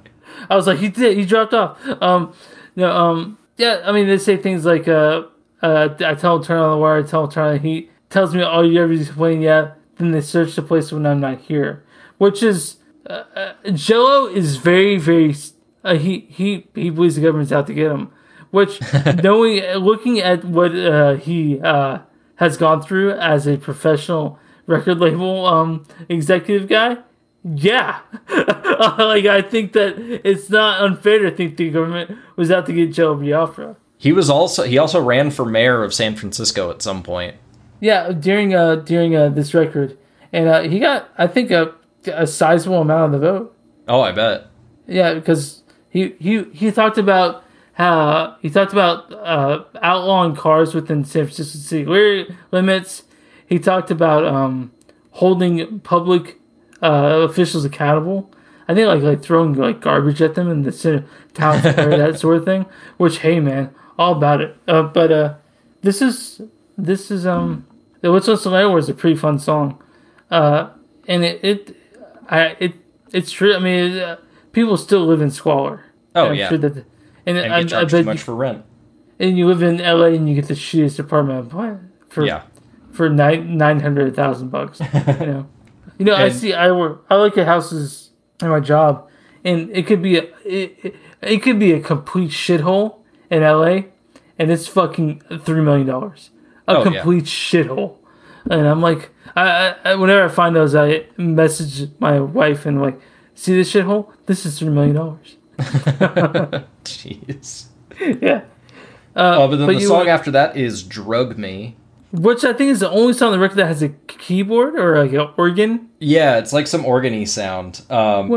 I was like, he did. He dropped off. Um, no. Um, yeah. I mean, they say things like, uh, uh, I tell him turn on the wire. I tell him turn on the heat. Tells me all you ever explain. Yeah. Then they search the place when I'm not here, which is uh, uh, Jello is very very. Uh, he he he believes the government's out to get him, which knowing looking at what uh, he uh, has gone through as a professional record label um, executive guy, yeah, like I think that it's not unfair to think the government was out to get Jello Biafra. He was also he also ran for mayor of San Francisco at some point. Yeah, during uh during uh this record, and uh, he got I think a a sizable amount of the vote. Oh, I bet. Yeah, because he he he talked about how he talked about uh, outlawing cars within San Francisco city limits. He talked about um, holding public uh, officials accountable. I think like like throwing like garbage at them in the center town square, that sort of thing. Which hey man, all about it. Uh, but uh, this is this is um, the What's the Landlord is a pretty fun song, uh, and it it I it it's true. I mean, uh, people still live in squalor. Oh, yeah. sure that, and, And I, get I charged bet too much you, for rent. and you live in LA and you get the shittiest apartment on for Yeah. for nine nine hundred thousand bucks. you know, you know. I see. I work. I look at houses in my job, and it could be a it, it, it could be a complete shithole in LA, and it's fucking three million dollars. A Oh, yeah. complete shithole. And I'm like, I, I, whenever I find those, I message my wife and like, see this shithole? This is three million dollars. Jeez. yeah. Oh, but then but the song were- after that is "Drug Me." Which I think is the only song on the record that has a keyboard or like an organ. Yeah, it's like some organy sound. Um,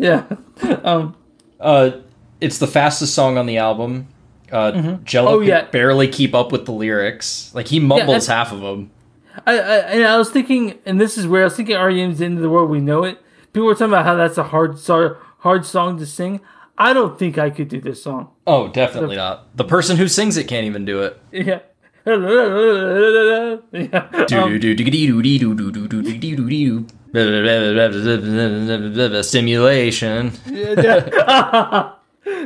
Yeah. Um, uh, it's the fastest song on the album. Uh, Jello Oh, could yeah. barely keep up with the lyrics. Like he mumbles that's- half of them. I, I and I was thinking, and this is where I was thinking REM's "Into the World We Know It." People were talking about how that's a hard, so, hard song to sing. I don't think I could do this song. Oh, definitely not. The person who sings it can't even do it. Yeah. yeah. Um,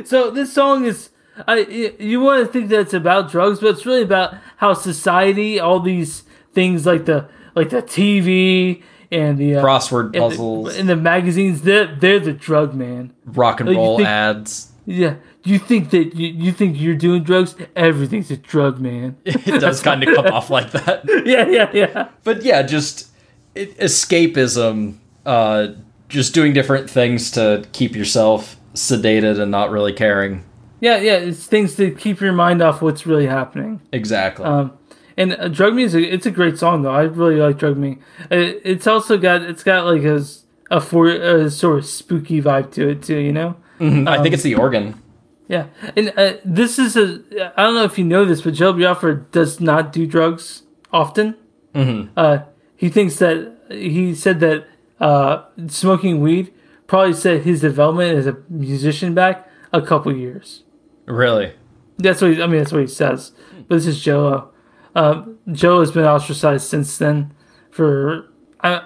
so this song is I you want to think that it's about drugs, but it's really about how society, all these things like the like the TV and the uh, Crossword and the- puzzles, and the magazines, they're they're the drug man. rock and like, roll think- ads. Yeah, you think that you, you think you're doing drugs? Everything's a drug man. It does kind of come off like that. yeah, yeah, yeah. But yeah, just it, escapism, uh, just doing different things to keep yourself sedated and not really caring. Yeah, yeah, it's things to keep your mind off what's really happening. Exactly. Um, and uh, Drug music, it's a great song though. I really like Drug Me. It, it's also got it's got like a a, for, a sort of spooky vibe to it too. You know. Mhm, I um, think it's the organ. Yeah, and uh, this is a I don't know if you know this, but Jello Biafra does not do drugs often. Mhm. Uh, he thinks that he said that uh, smoking weed probably set his development as a musician back a couple years. Really? That's what he, I mean. That's what he says. But this is Joe. Um, Joe has been ostracized since then. For I,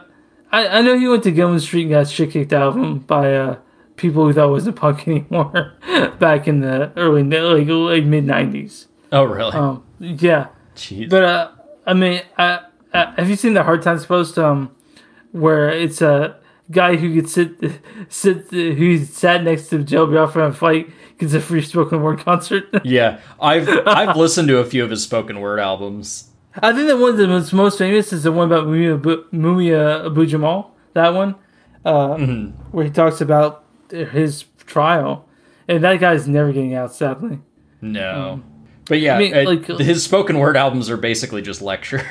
I, I know he went to Gilman Street and got shit kicked out of him by uh, people who thought it wasn't punk anymore back in the early like, like mid '90s. Oh, really? Um, yeah, Jeez. but uh, I mean, I, I, have you seen the Hard Times post? Um, where it's a guy who could sit sit who sat next to Jello Biafra and fight gets a free spoken word concert. yeah, I've I've listened to a few of his spoken word albums. I think the one that's most famous is the one about Mumia Abu, Mumia Abu Jamal. That one, uh, where he talks about his trial, and that guy's never getting out. Sadly, No. But yeah, I mean, uh, like- his spoken word albums are basically just lectures.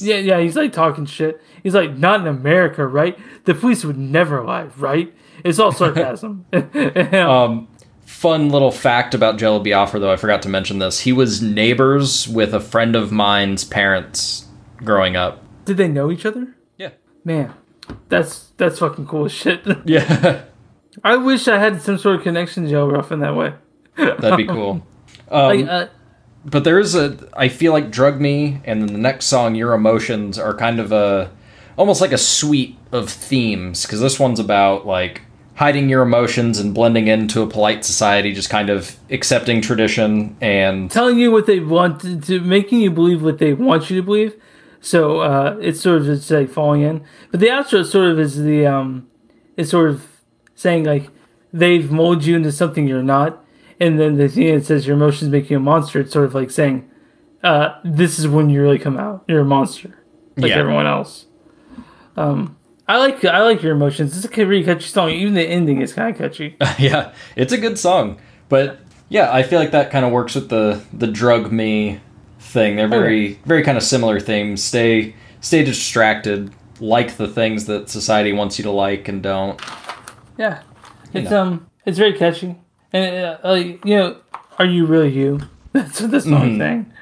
Yeah, yeah, he's like talking shit. He's like, not in America, right? The police would never lie, right? It's all sarcasm. Um, fun little fact about Jello Biafra, though, I forgot to mention this. He was neighbors with a friend of mine's parents growing up. Did they know each other? Yeah. Man, that's that's fucking cool as shit. Yeah. I wish I had some sort of connection to Joe Ruff in that way. That'd be cool. Um, Like, uh, but there is a I feel like Drug Me and then the next song Your Emotions are kind of a almost like a suite of themes because this one's about like hiding your emotions and blending into a polite society just kind of accepting tradition and telling you what they want to, to making you believe what they want you to believe. So uh, it's sort of it's like falling in. But the outro sort of is the um, is sort of saying like they've molded you into something you're not, and then the thing it says your emotions make you a monster. It's sort of like saying uh, this is when you really come out. You're a monster, like Yeah. everyone else. Um, I like I like your emotions. It's a really catchy song. Even the ending is kind of catchy. yeah, it's a good song. But yeah, I feel like that kind of works with the the drug me thing. They're very very kind of similar themes. Stay stay distracted, like the things that society wants you to like and don't. Yeah, it's know. um, it's very catchy, and uh, like you know, are you really you? That's what the song Mhm. saying.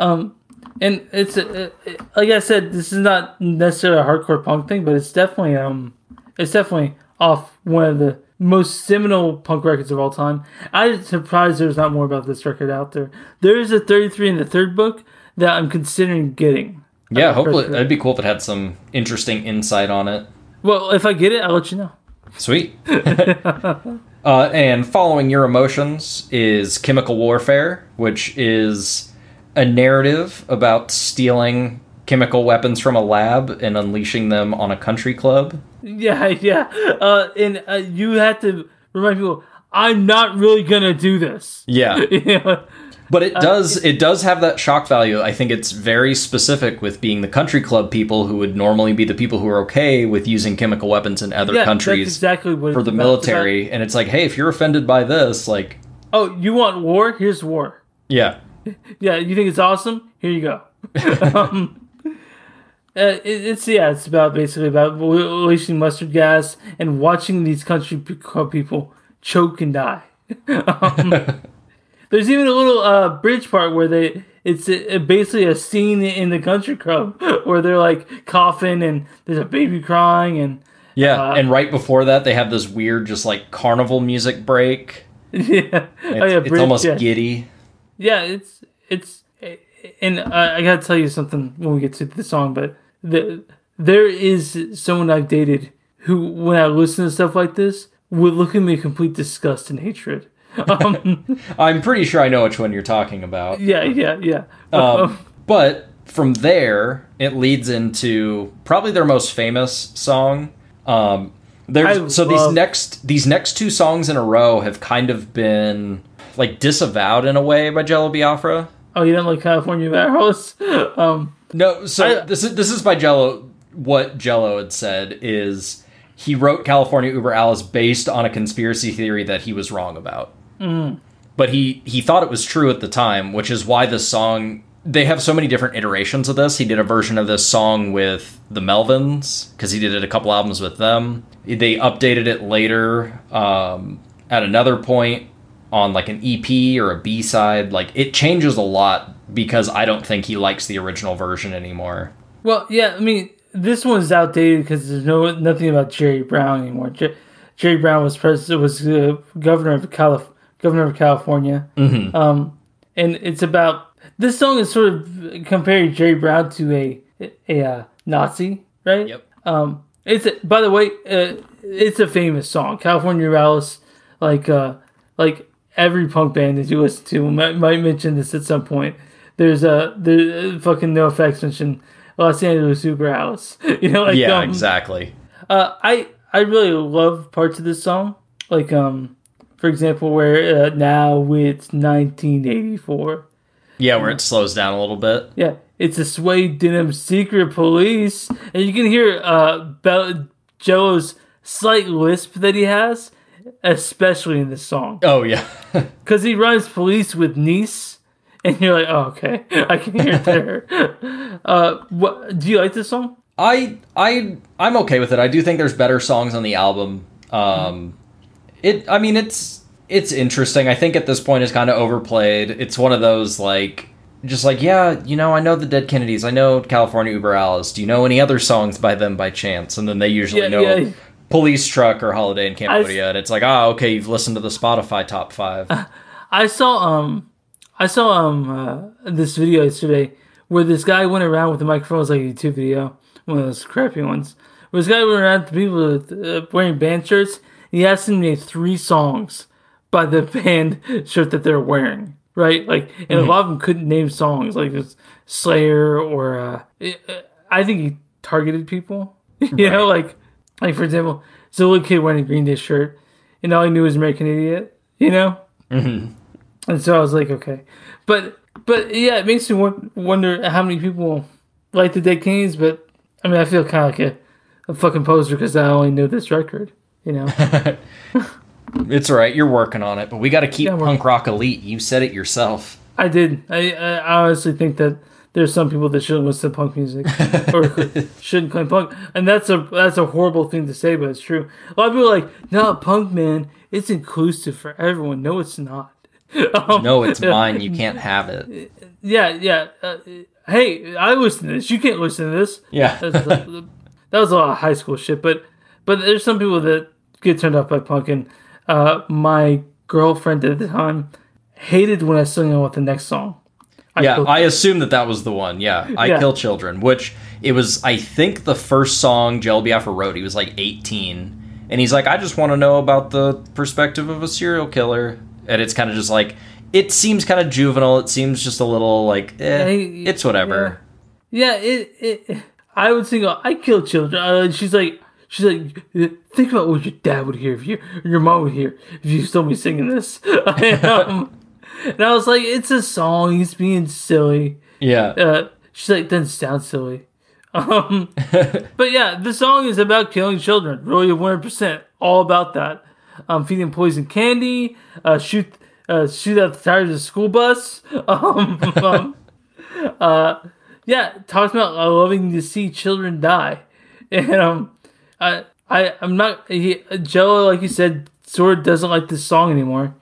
Um, and it's uh, uh, like I said, this is not necessarily a hardcore punk thing, but it's definitely um, it's definitely off one of the most seminal punk records of all time. I'm surprised there's not more about this record out there. There is a 33 in the third book that I'm considering getting. Yeah, Uh, hopefully it'd be cool if it had some interesting insight on it. Well, if I get it, I'll let you know. Sweet. uh, and following your emotions is Chemical Warfare, which is a narrative about stealing chemical weapons from a lab and unleashing them on a country club. Yeah, yeah. Uh, and uh, you have to remind people, I'm not really gonna do this. Yeah. But it does it does have that shock value. I think it's very specific with being the country club people who would normally be the people who are okay with using chemical weapons in other yeah, countries exactly for the about. Military. And it's like, hey, if you're offended by this, like, oh, you want war? Here's war. yeah. Yeah, you think it's awesome? Here you go. um, uh, it, it's yeah, it's about basically about releasing mustard gas and watching these country club people choke and die. um, there's even a little uh, bridge part where they it's uh basically a scene in the country club where they're like coughing and there's a baby crying and Yeah, Uh, and right before that, they have this weird, just like carnival music break. yeah, It's, oh yeah, it's bridge, almost yeah. giddy. Yeah, it's it's and I, I gotta tell you something when we get to the song, but the there is someone I've dated who, when I listen to stuff like this, would look at me complete disgust and hatred. Um, I'm pretty sure I know which one you're talking about. yeah, yeah, yeah. Um, but from there, it leads into probably their most famous song. Um, there's I so love- these next these next two songs in a row have kind of been like disavowed in a way by Jello Biafra. oh, you didn't like California Barrels? Um, No, so I- this is this is by Jello. What Jello had said is he wrote California Uber Alles based on a conspiracy theory that he was wrong about. But he he thought it was true at the time, which is why this song. They have so many different iterations of this. He did a version of this song with the Melvins because he did it a couple albums with them. They updated it later um, at another point on like an EP or a B side. Like it changes a lot because I don't think he likes the original version anymore. well, yeah, I mean, this one's outdated because there's no nothing about Jerry Brown anymore. Jer- Jerry Brown was president, was uh, governor of Calif- governor of California. Mm-hmm. um, and it's about this song is sort of comparing Jerry Brown to a a uh, Nazi, right? Yep. Um, it's a, by the way, uh, it's a famous song, California Alles. Like uh, like every punk band that you listen to might, might mention this at some point. There's a the fucking NOFX mention Los Angeles Super Alice. You know, like yeah, um, exactly. uh, I I really love parts of this song, like um, for example, where uh, now it's 1984. Yeah, where it slows down a little bit. Yeah, it's a suede denim secret police, and you can hear uh Jello's slight lisp that he has, especially in this song, Oh yeah. because he rhymes police with niece, and you're like, oh, okay, I can hear it there. uh, what do you like this song? I I I'm okay with it. I do think there's better songs on the album. Um, it I mean it's it's interesting. I think at this point it's kind of overplayed. It's one of those like just like yeah, you know, I know the Dead Kennedys. I know California Uber Alles. Do you know any other songs by them by chance? And then they usually Yeah, know yeah. Police Truck or Holiday in Cambodia, and it's like, oh, okay, you've listened to the Spotify top five. I saw um, I saw um uh, this video yesterday where this guy went around with the microphone. It was like a YouTube video, one of those crappy ones. Where this guy went around to people with, uh, wearing band shirts. And he asked them to name three songs by the band shirt that they're wearing. Right, like, and a lot of them couldn't name songs, like it's Slayer or uh, uh, I think he targeted people. you know, like, like for example, it's a little kid wearing a Green Day shirt, and all he knew was American Idiot. You know, mm-hmm. and so I was like, okay, but but yeah, it makes me wonder how many people like the Dead Kennedys. But I mean, I feel kind of like a, a fucking poser because I only know this record. You know, it's all right, you're working on it, but we got to keep Yeah, punk rock elite. You said it yourself. I did. I, I honestly think that there's some people that shouldn't listen to punk music or shouldn't claim punk, and that's a that's a horrible thing to say, but it's true. A lot of people are like, "No, punk man, it's inclusive for everyone." No, it's not. Um, No, it's mine. You can't have it. Yeah, yeah. Uh, hey, I listen to this. You can't listen to this. Yeah. That was a lot of high school shit, but but there's some people that get turned off by punk, and uh, my girlfriend at the time hated when I sung out with the next song. I yeah, I assume that that was the one. Yeah, I Yeah. Kill Children, which it was, I think, the first song Jello Biafra wrote. He was like 18. And he's like, I just want to know about the perspective of a serial killer. And it's kind of just like, it seems kind of juvenile. It seems just a little like, eh, Yeah, it's whatever. Yeah, it, it I would sing I kill children. Uh, she's like she's like think about what your dad would hear if you your mom would hear if you saw me singing this. um, and I was like, it's a song. He's being silly. Yeah. Uh, she's like, doesn't sound silly. Um, but yeah, the song is about killing children. Really, one hundred percent, all about that. Um, feeding poison candy, uh, shoot, uh, shoot out the tires of the school bus. Um, um, uh, yeah, talks about uh, loving to see children die, and um, I, I, I'm not. He, Joe, like you said, sort of doesn't like this song anymore.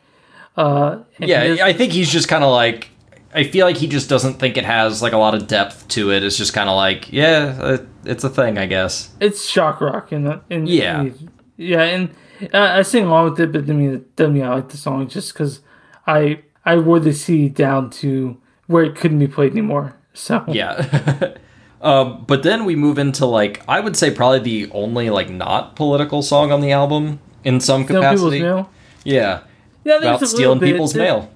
Uh, yeah, does- I think he's just kind of like, I feel like he just doesn't think it has like a lot of depth to it. It's just kind of like, yeah, uh, it's a thing, I guess. it's shock rock and and Yeah. yeah and uh, I sing along with it but I mean it doesn't mean I like the song just because I I wore the CD down to where it couldn't be played anymore so Yeah. um, but then we move into like I would say probably the only like not political song on the album in some Some capacity. mail Yeah. Yeah there's About a little stealing bit people's there- mail.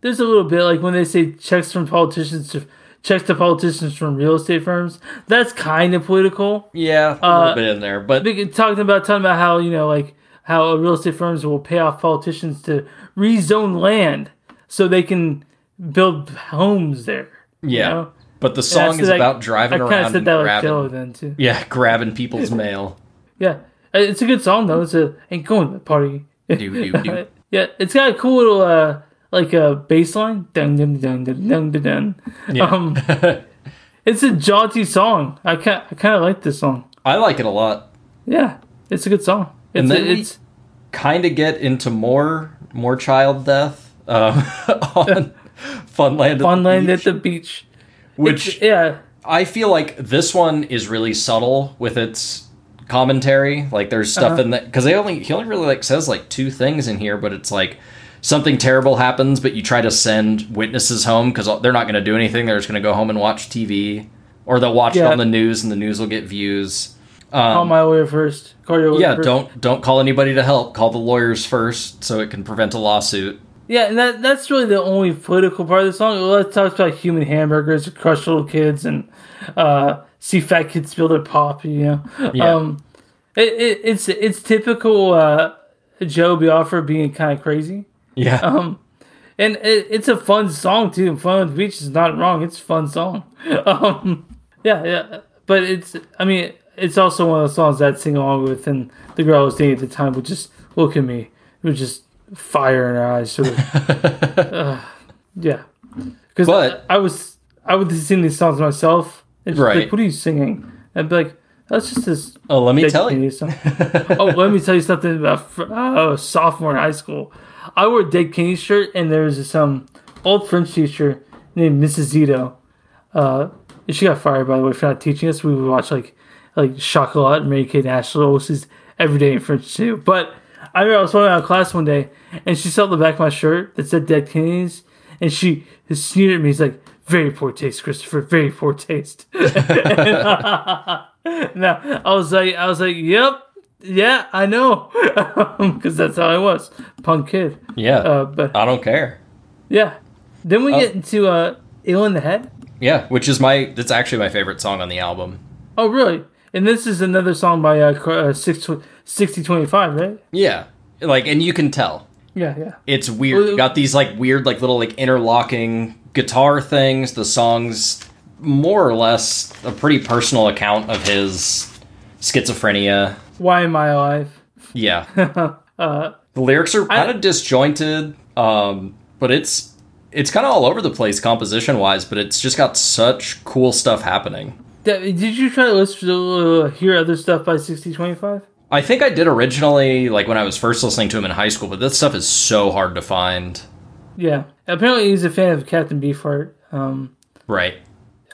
there's a little bit like when they say checks from politicians to checks to politicians from real estate firms that's kind of political Yeah, a Uh, little bit in there, but talking about talking about how you know like how real estate firms will pay off politicians to rezone land so they can build homes there. you yeah. know? But the song is that- about driving I around and that like grabbing, then too. yeah, grabbing people's mail. Yeah, Uh, it's a good song though. It's a ain't going to the party. Do, do, do. yeah, it's got a cool little uh like a bass line. Dun dun dun dun dun dun dun. Yeah. Um, it's a jaunty song. I kind I kind of like this song. I like it a lot. Yeah, it's a good song. It's And then we- it's Kind of get into more more child death um, on Funland, at the Funland Beach, at the beach. which It's- yeah, I feel like this one is really subtle with its commentary. Like there's stuff Uh-huh. in that because they only he only really like says like two things in here, but it's like something terrible happens, but you try to send witnesses home because they're not going to do anything. They're just going to go home and watch TV, or they'll watch it on the news, and the news will get views. call Um, my lawyer first. Call your lawyer yeah, first. don't don't call anybody to help. Call the lawyers first, so it can prevent a lawsuit. Yeah, and that that's really the only political part of the song. It talks about human hamburgers, crush little kids, and uh, see fat kids spill their pop. You know, Yeah. um, it, it, it's it's typical uh, Jello Biafra being kind of crazy. Yeah, Um, and it, it's a fun song too. Fun on the beach is not wrong. It's a fun song. Um, yeah, yeah. But it's, I mean, it's also one of the songs that I'd sing along with, and the girl I was dating at the time would just look at me with just fire in her eyes, sort of. uh, yeah, because I, I was I would sing these songs myself. And she's Right. Like, what are you singing? I'd be like, that's just this. Oh, let me tell you. Oh, let me tell you something about uh, sophomore in high school. I wore a Dead Kennedy shirt, and there was um old French teacher named Mrs. Zito. Uh, she got fired by the way for not teaching us. We would watch like like Chocolat and Mary Kate and Ashley Olsen's every day in French too. But I remember I was walking out of class one day, and she saw the back of my shirt that said Dead Kennedys, and she sneered at me. He's like, "Very poor taste, Christopher. Very poor taste." Now I was like, I was like, "Yep, yeah, I know," because that's how I was, punk kid. Yeah. Uh, but I don't care. yeah, then we Oh. get into uh, "Ill in the Head." Yeah, which is my that's actually my favorite song on the album. Oh, really? And this is another song by uh, uh, 6025, right? Yeah. Like and you can tell. Yeah, yeah. It's weird. Well, Got these like weird like little like interlocking guitar things. The songs more or less a pretty personal account of his schizophrenia. Why am I alive? Yeah. Uh, The lyrics are kind of disjointed, um, but it's it's kind of all over the place composition wise. But it's just got such cool stuff happening. Did you try to listen to uh, hear other stuff by 6025? I think I did originally, like when I was first listening to him in high school, but this stuff is so hard to find. Yeah. Apparently he's a fan of Captain Beefheart. Um, Right.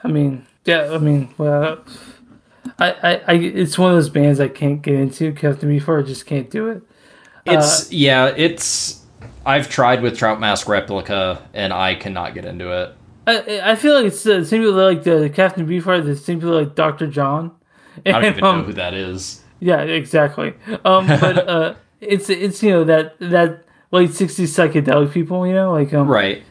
I mean, yeah, I mean, well, I, I, I, it's one of those bands I can't get into. Captain Beefheart, just can't do it. It's yeah, it's I've tried with Trout Mask Replica and I cannot get into it. I, I feel like it's the same people like the Captain Beefheart, the same people like Dr. John. I don't even um, know who that is. Yeah, exactly. Um, but uh, it's it's you know that that late '60s psychedelic people, you know, like um, Right.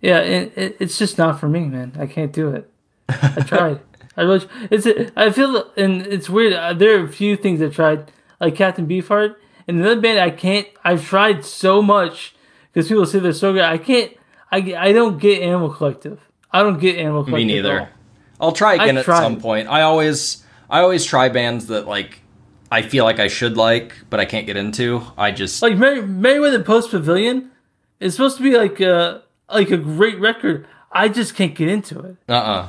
Yeah, it, it, it's just not for me, man. I can't do it. I tried. I really. It's. I feel, and it's weird. uh, There are a few things I tried, like Captain Beefheart, and another band I can't. I've tried so much because people say they're so good. I can't. I, I don't get Animal Collective. I don't get Animal Me Collective. at neither. I'll try again at some point. I always I always try bands that like I feel like I should like, but I can't get into. I just Like Mary, Merriweather Post Pavilion is supposed to be like a like a great record. I just can't get into it. uh uh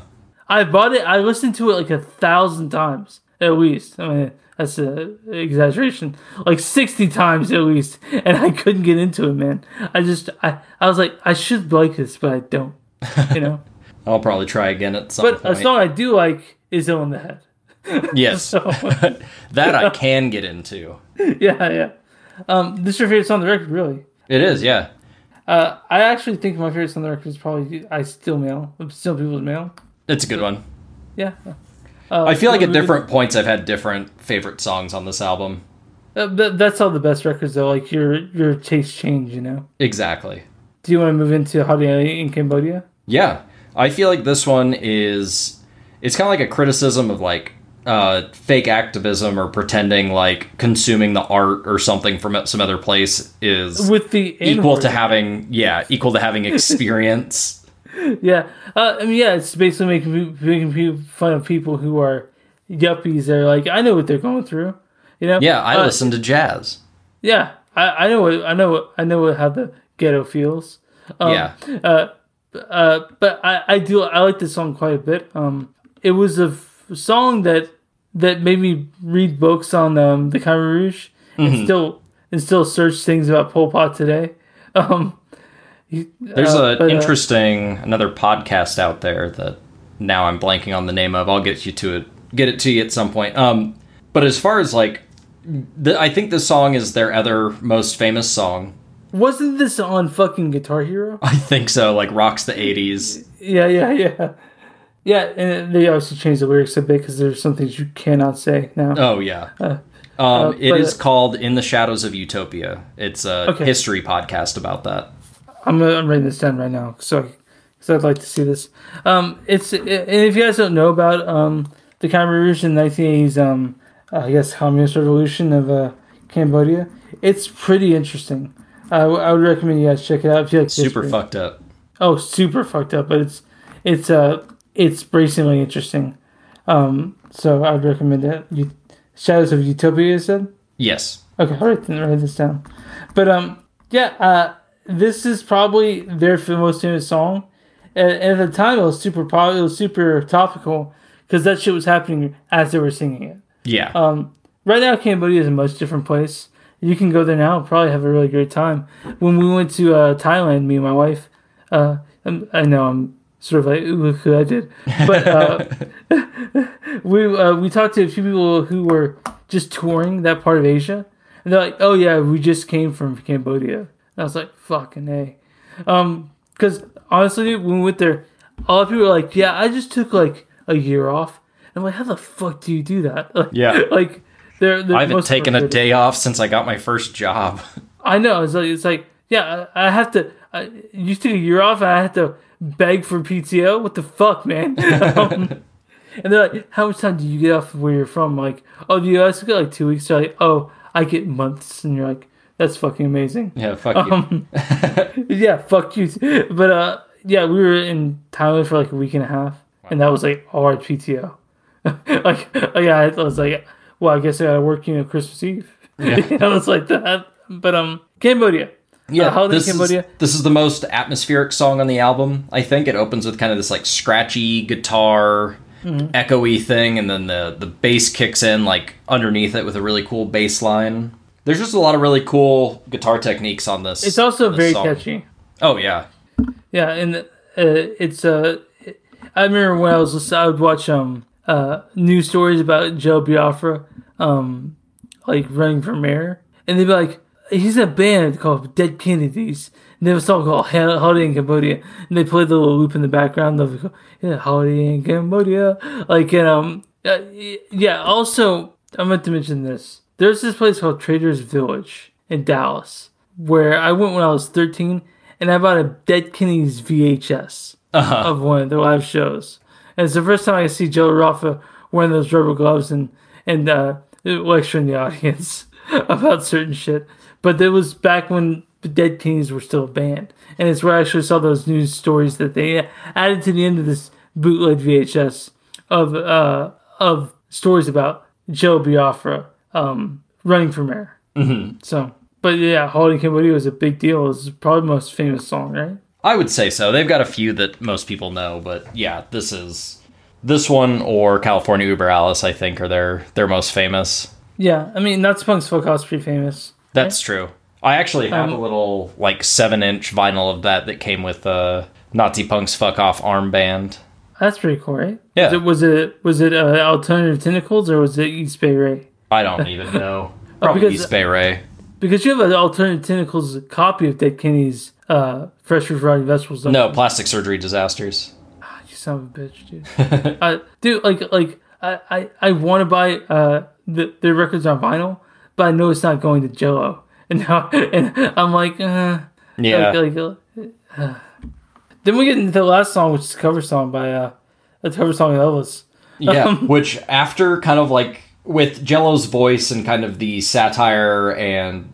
I bought it. I listened to it like a thousand times at least. I mean, that's an exaggeration. Like sixty times at least, and I couldn't get into it, man. I just, I, I was like, I should like this, but I don't. You know. I'll probably try again at some but a song I do like is "Ill in the Head." Yes. So that I can get into. yeah, yeah. Um, this is your favorite song on the record, really? It is, yeah. Uh, I actually think my favorite song on the record is probably "I Still Mail." Still People's Mail. It's a good one. Yeah. Uh, I feel like at different points I've had different favorite songs on this album. Uh, that, that's all the best records though. Like your your taste change, you know. Exactly. Do you want to move into Holiday in Cambodia? Yeah. I feel like this one is it's kind of like a criticism of like uh, fake activism or pretending like consuming the art or something from some other place is With the equal to having yeah equal to having experience. yeah, uh, I mean yeah, it's basically making making people fun of people who are yuppies. They're like, I know what they're going through, you know. yeah, I Uh, listen to jazz. Yeah, I, I know what I know what I know what, how the ghetto feels. Um, yeah. Uh, uh, but I, I do I like this song quite a bit. Um, it was a f- song that that made me read books on um, the Khmer Rouge Mm-hmm. and still and still search things about Pol Pot today. Um, There's uh, a but, uh, interesting another podcast out there that now I'm blanking on the name of. I'll get you to it, get it to you at some point. Um, but as far as like, the, I think this song is their other most famous song. wasn't this on fucking Guitar Hero? I think so. Like rocks the '80s. Yeah, yeah, yeah. Yeah, and they obviously changed the lyrics a bit because there's some things you cannot say now. Oh yeah. um, uh, it but, is uh, called "In the Shadows of Utopia." It's a Okay. history podcast about that. I'm, uh, I'm writing this down right now, so because I'd like to see this. Um, it's and if you guys don't know about um the Khmer Rouge in 1980s, um, uh, I guess communist revolution of uh, Cambodia, it's pretty interesting. I w- I would recommend you guys check it out if you like Super history. fucked up. Oh, super fucked up, but it's it's uh it's bracingly interesting. Um, so I'd recommend it. You, Shadows of Utopia, you said. Yes. Okay, I'll write, write this down. But um, yeah, uh, this is probably their most famous song, and, and at the time it was super popular, it was super topical because that shit was happening as they were singing it. Yeah. Um, right now, Cambodia is a much different place. You can go there now, probably have a really great time. When we went to uh, Thailand, me and my wife, uh, I know I'm sort of like, look who I did, but uh, we uh, we talked to a few people who were just touring that part of Asia, and they're like, "Oh yeah, we just came from Cambodia." And I was like, "Fucking a," um, because honestly, when we went there, all the people were like, "Yeah, I just took like a year off." I'm like, "How the fuck do you do that?" Like, Yeah. like they're, they're I haven't taken a day off since I got my first job. I know. It's like it's like yeah. I I have to. I, you took a year off, and I had to beg for PTO. What the fuck, man? um, and they're like, "How much time do you get off of where you're from?" I'm like, "Oh, the U.S. Get like two weeks." They're like, "Oh, I get months," and you're like, "That's fucking amazing." yeah, fuck you. Um, yeah, fuck you. But uh, yeah, we were in Thailand for like a week and a half, and that was like all our PTO. like, yeah, I was like, well, I guess I gotta work, you know, Christmas Eve. you know, it's like that. But um, Cambodia. Yeah, Uh, Holiday this Cambodia. Is, this is the most atmospheric song on the album. I think it opens with kind of this like scratchy guitar, Mm-hmm. echoey thing, and then the the bass kicks in like underneath it with a really cool bass line. There's just a lot of really cool guitar techniques on this. It's also this very song. catchy. Oh yeah, Yeah, and uh, it's uh, I remember when I was listening, I would watch um uh news stories about Jello Biafra, um, like running for mayor, and they'd be like, he's in a band called Dead Kennedys. And they have a song called Hol- Holiday in Cambodia, and they play the little loop in the background. Yeah, Holiday in Cambodia, like and um, uh, yeah. Also, I meant to mention this. There's this place called Traders Village in Dallas, where I went when I was 13, and I bought a Dead Kennedys VHS of one of their live shows. And it's the first time I see Jello Biafra wearing those rubber gloves and and uh, lecturing the audience about certain shit. But it was back when the Dead Kennedys were still a band, and it's where I actually saw those news stories that they added to the end of this bootleg VHS of uh, of stories about Jello Biafra um, running for mayor. Mm-hmm. So, but yeah, Holiday in Cambodia was a big deal. It's probably the most famous song, right? I would say so. They've got a few that most people know, but yeah, this is this one or California Uber Alles. I think are their their most famous. Yeah, I mean, Nazi Punk's House is pretty famous. That's true. I actually have Um, a little like seven inch vinyl of that that came with uh, Nazi Punk's "Fuck Off" armband. That's pretty cool, right? Yeah. Was it was it, was it uh, Alternative Tentacles or was it East Bay Ray? I don't even know. Probably because- East Bay Ray. Because you have an Alternative Tentacles copy of Dead Kenny's uh, Fresh Variety Vegetables. No, plastic surgery disasters. you son of a bitch, dude. uh, dude, like like I I, I want to buy uh the their records on vinyl, but I know it's not going to Jello, and now and I'm like, uh, Yeah. like, like uh, then we get into the last song, which is a cover song by uh a cover song of Elvis. Yeah, Um, which after kind of like with Jello's voice and kind of the satire and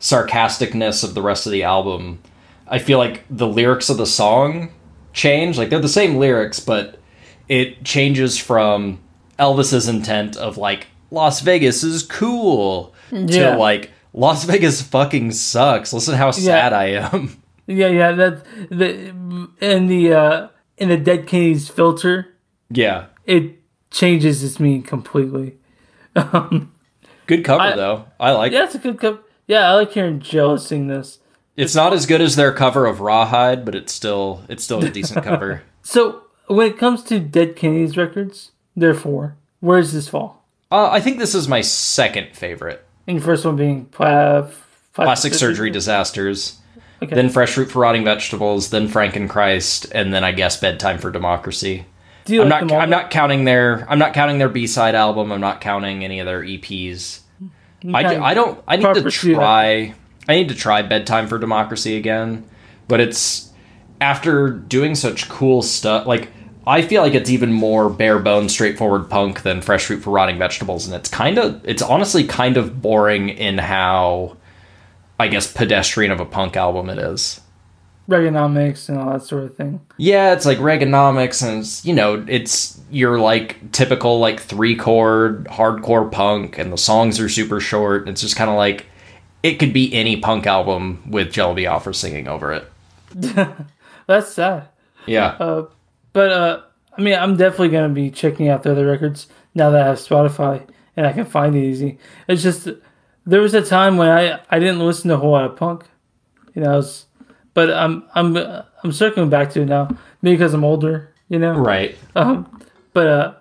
sarcasticness of the rest of the album, I feel like the lyrics of the song change. Like they're the same lyrics, but it changes from Elvis's intent of like Las Vegas is cool Yeah. to like Las Vegas fucking sucks. Listen how sad I am. Yeah, yeah, that the and the uh in the Dead Kenny's filter, yeah. it changes its meaning completely. Good cover I- though. I like Yeah, it's a good cover. Yeah, I like hearing Joe sing this. It's not as good as their cover of Rawhide, but it's still it's still a decent cover. So when it comes to Dead Kenny's records, therefore, where does this fall? Uh, I think this is my second favorite. And your first one being pla- Plastic surgery disasters, Okay. then fresh fruit for rotting vegetables, then Frankenchrist, and then I guess bedtime for democracy. Do you I'm like not? I'm not counting their I'm not counting their B side album. I'm not counting any of their EPs. I, Okay. I don't I need Proper to try I need to try bedtime for democracy again, but it's after doing such cool stuff like I feel like it's even more bare bones straightforward punk than fresh fruit for rotting vegetables and it's kind of it's honestly kind of boring in how I guess pedestrian of a punk album it is. Reaganomics and all that sort of thing. Yeah, it's like Reaganomics, and it's, you know, it's your like typical like three chord hardcore punk, and the songs are super short. It's just kind of like it could be any punk album with Jello Biafra singing over it. That's sad. Yeah. Uh, but uh, I mean, I'm definitely gonna be checking out the other records now that I have Spotify and I can find it easy. It's just there was a time when I I didn't listen to a whole lot of punk, you know. I was, but I'm I'm I'm circling back to it now, maybe because I'm older, you know. right. Um, but uh,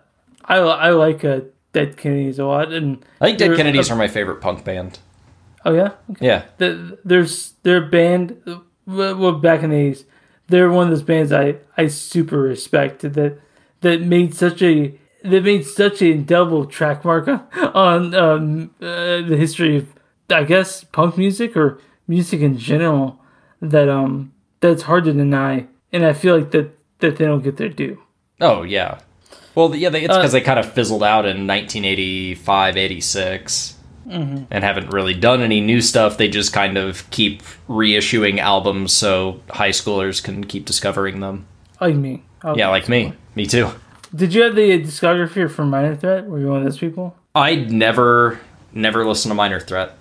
I I like uh, Dead Kennedys a lot, and I think Dead Kennedys are my favorite punk band. Oh yeah, okay. Yeah. the, there's their band well, back in the 80s they're one of those bands i i super respect that that made such a that made such a double track mark on, um, uh, the history of i guess punk music or music in general that um that's hard to deny and i feel like that that they don't get their due Oh, yeah. Well, yeah, they, it's Uh, because they kind of fizzled out in 1985, 86. Mm-hmm. And haven't really done any new stuff. They just kind of keep reissuing albums so high schoolers can keep discovering them. like me Oh, Yeah, like me. Me too. did you have the discography for minor threat were you one of those people I never, never listened to Minor Threat.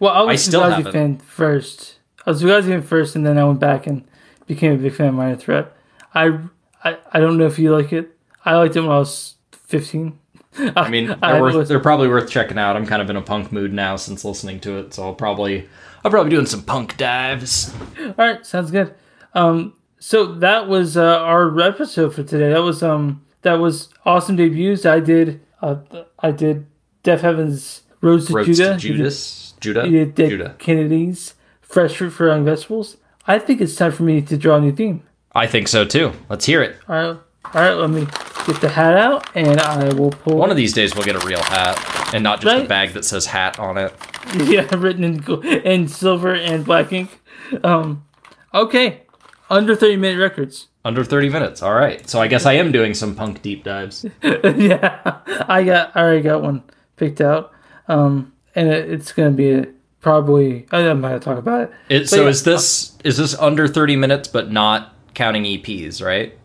Well, I was I a still Fugazi fan first. I was a Fugazi fan first, and then I went back and became a big fan of Minor Threat. I, I, I don't know if you like it. I liked it when I was fifteen. I mean, they're, I worth, they're probably worth checking out. I'm kind of in a punk mood now since listening to it, so I'll probably, I'll probably be doing some punk dives. All right, sounds good. Um, so that was uh, our episode for today. That was um, that was awesome debuts. I did uh, I did Deafheaven's Rose to Roads Judah. to Judas, Judah, You did Dead Judah. Kennedy's Fresh Fruit for Young Vegetables. I think it's time for me to draw a new theme. I think so too. Let's hear it. All right, all right. Let me get the hat out, and I will pull. One of these days we'll get a real hat and not just a bag that says hat on it. yeah, written in in silver and black ink. Um, okay, under thirty minute records. Under 30 minutes. All right. So I guess I am doing some punk deep dives. yeah, I got I already got one picked out. Um, and it, it's gonna be a, probably I'm not gonna talk about it. It, so yeah, is this is this under 30 minutes but not counting EPs, right?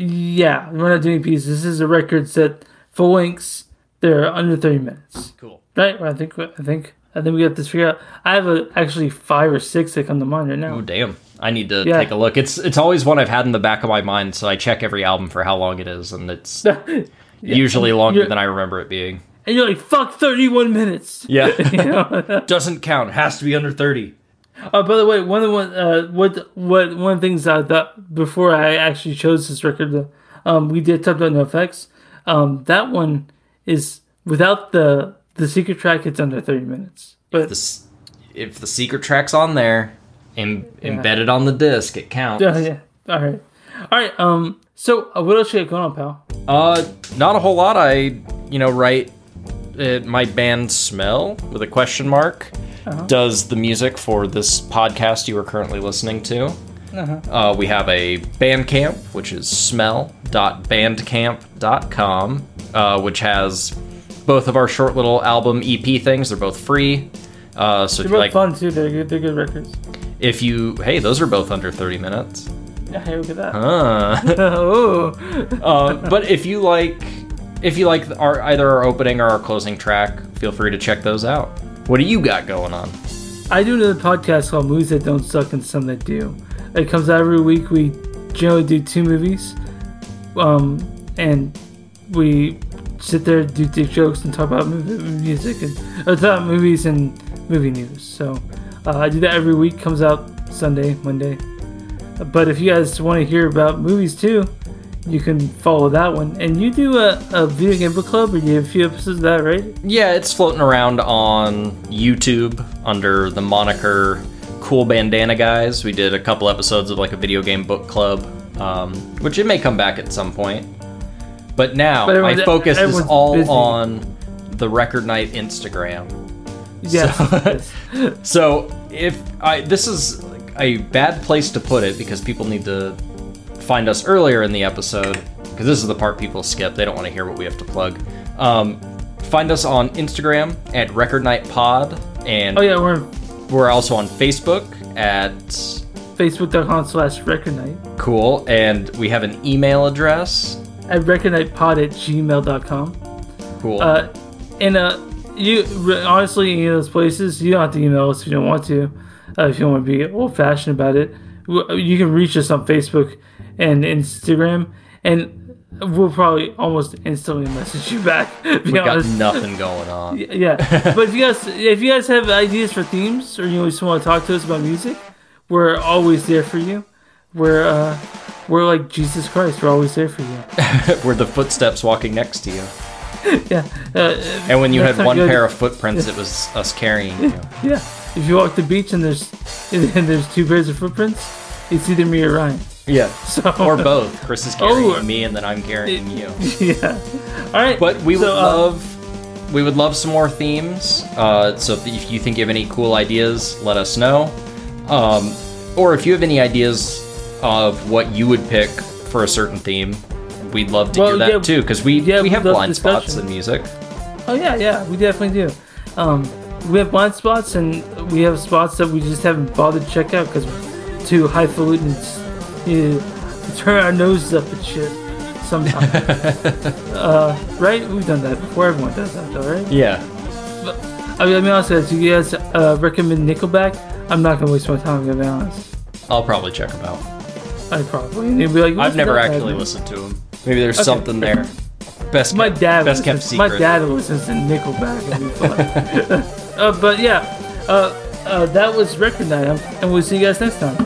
Yeah, we're not doing pieces. This is a record set full lengths. They're under thirty minutes. Cool. Right? I think I think I think we got this figured out. I have a, actually five or six that come to mind right now. Oh damn. I need to Yeah. take a look. It's it's always one I've had in the back of my mind, so I check every album for how long it is and it's usually longer You're- than I remember it being. and you're like, fuck, 31 minutes. Yeah. You know? Doesn't count. Has to be under 30. Oh, by the way, one of the one, uh, what, what, one of the things I thought before I actually chose this record, uh, um, we did talk about NOFX. Um, that one is without the the secret track. It's under 30 minutes. But This if the secret track's on there, em- embedded on the disc, it counts. yeah, yeah. All right, all right. Um, so uh, what else you got going on, pal? Uh, not a whole lot. I, you know, write uh, my band Smell with a question mark. Does the music for this podcast you are currently listening to? Uh, we have a Bandcamp, which is smell.bandcamp.com, uh, which has both of our short little album EP things. They're both free. Uh, so They're both like, fun too. They're good. They're good records. if you, hey, those are both under 30 minutes. Yeah, hey, look at that. Uh. oh, Uh, but if you like, if you like our either our opening or our closing track, feel free to check those out. What do you got going on? I do another podcast called Movies That Don't Suck and Some That Do. It comes out every week. We generally do two movies, um, and we sit there, do dick jokes, and talk about movie, music and or talk movies and movie news. So uh, I do that every week. Comes out Sunday, Monday. But if you guys want to hear about movies too, you can follow that one. And you do a, a video game book club, and you have a few episodes of that, right? Yeah, it's floating around on YouTube under the moniker Cool Bandana Guys. We did a couple episodes of like a video game book club, um, which it may come back at some point. But now But my focus is all busy. on the Record Night Instagram. Yes. So if I this is a bad place to put it because people need to find us earlier in the episode because this is the part people skip. They don't want to hear what we have to plug. Um, find us on Instagram at Record Night Pod, and oh yeah, we're we're also on Facebook at facebook.com slash record night Cool, and we have an email address. at recordnightpod at gmail.com Cool. uh and uh you honestly any of those places you don't have to email us if you don't want to uh, if you want to be old fashioned about it you can reach us on facebook and Instagram, and we'll probably almost instantly message you back. We got nothing going on. Yeah, but if you guys if you guys have ideas for themes or you just want to talk to us about music, we're always there for you. We're uh, we're like Jesus Christ. We're always there for you. We're the footsteps walking next to you. Yeah, uh, And when you had one pair of footprints, it was us carrying you. yeah. If you walk the beach and there's and there's two pairs of footprints, it's either me or Ryan. Yeah. So Or both. Chris is carrying Oh. me, and then I'm carrying you. yeah. All right. But we would uh, love, we would love some more themes. Uh, so if you think you have any cool ideas, let us know. Um, or if you have any ideas of what you would pick for a certain theme, we'd love to Well, hear that yeah, too. Because we yeah, we have blind spots in music. Oh yeah, yeah, we definitely do. Um, we have blind spots, and we have spots that we just haven't bothered to check out because too highfalutin. You turn our noses up at shit sometimes. uh, right? We've done that before. Everyone does that, though, right? Yeah. But, I mean, I mean, honestly, do you guys uh, recommend Nickelback? I'm not gonna waste my time. To be honest, I'll probably check them out. I probably. And be like, I've never actually band?" listened to them. Maybe there's Okay. something there. Best My kept, dad best kept listens, secret. my dad listens to Nickelback. and he's like- uh, but yeah, uh, uh, that was record night, and we'll see you guys next time.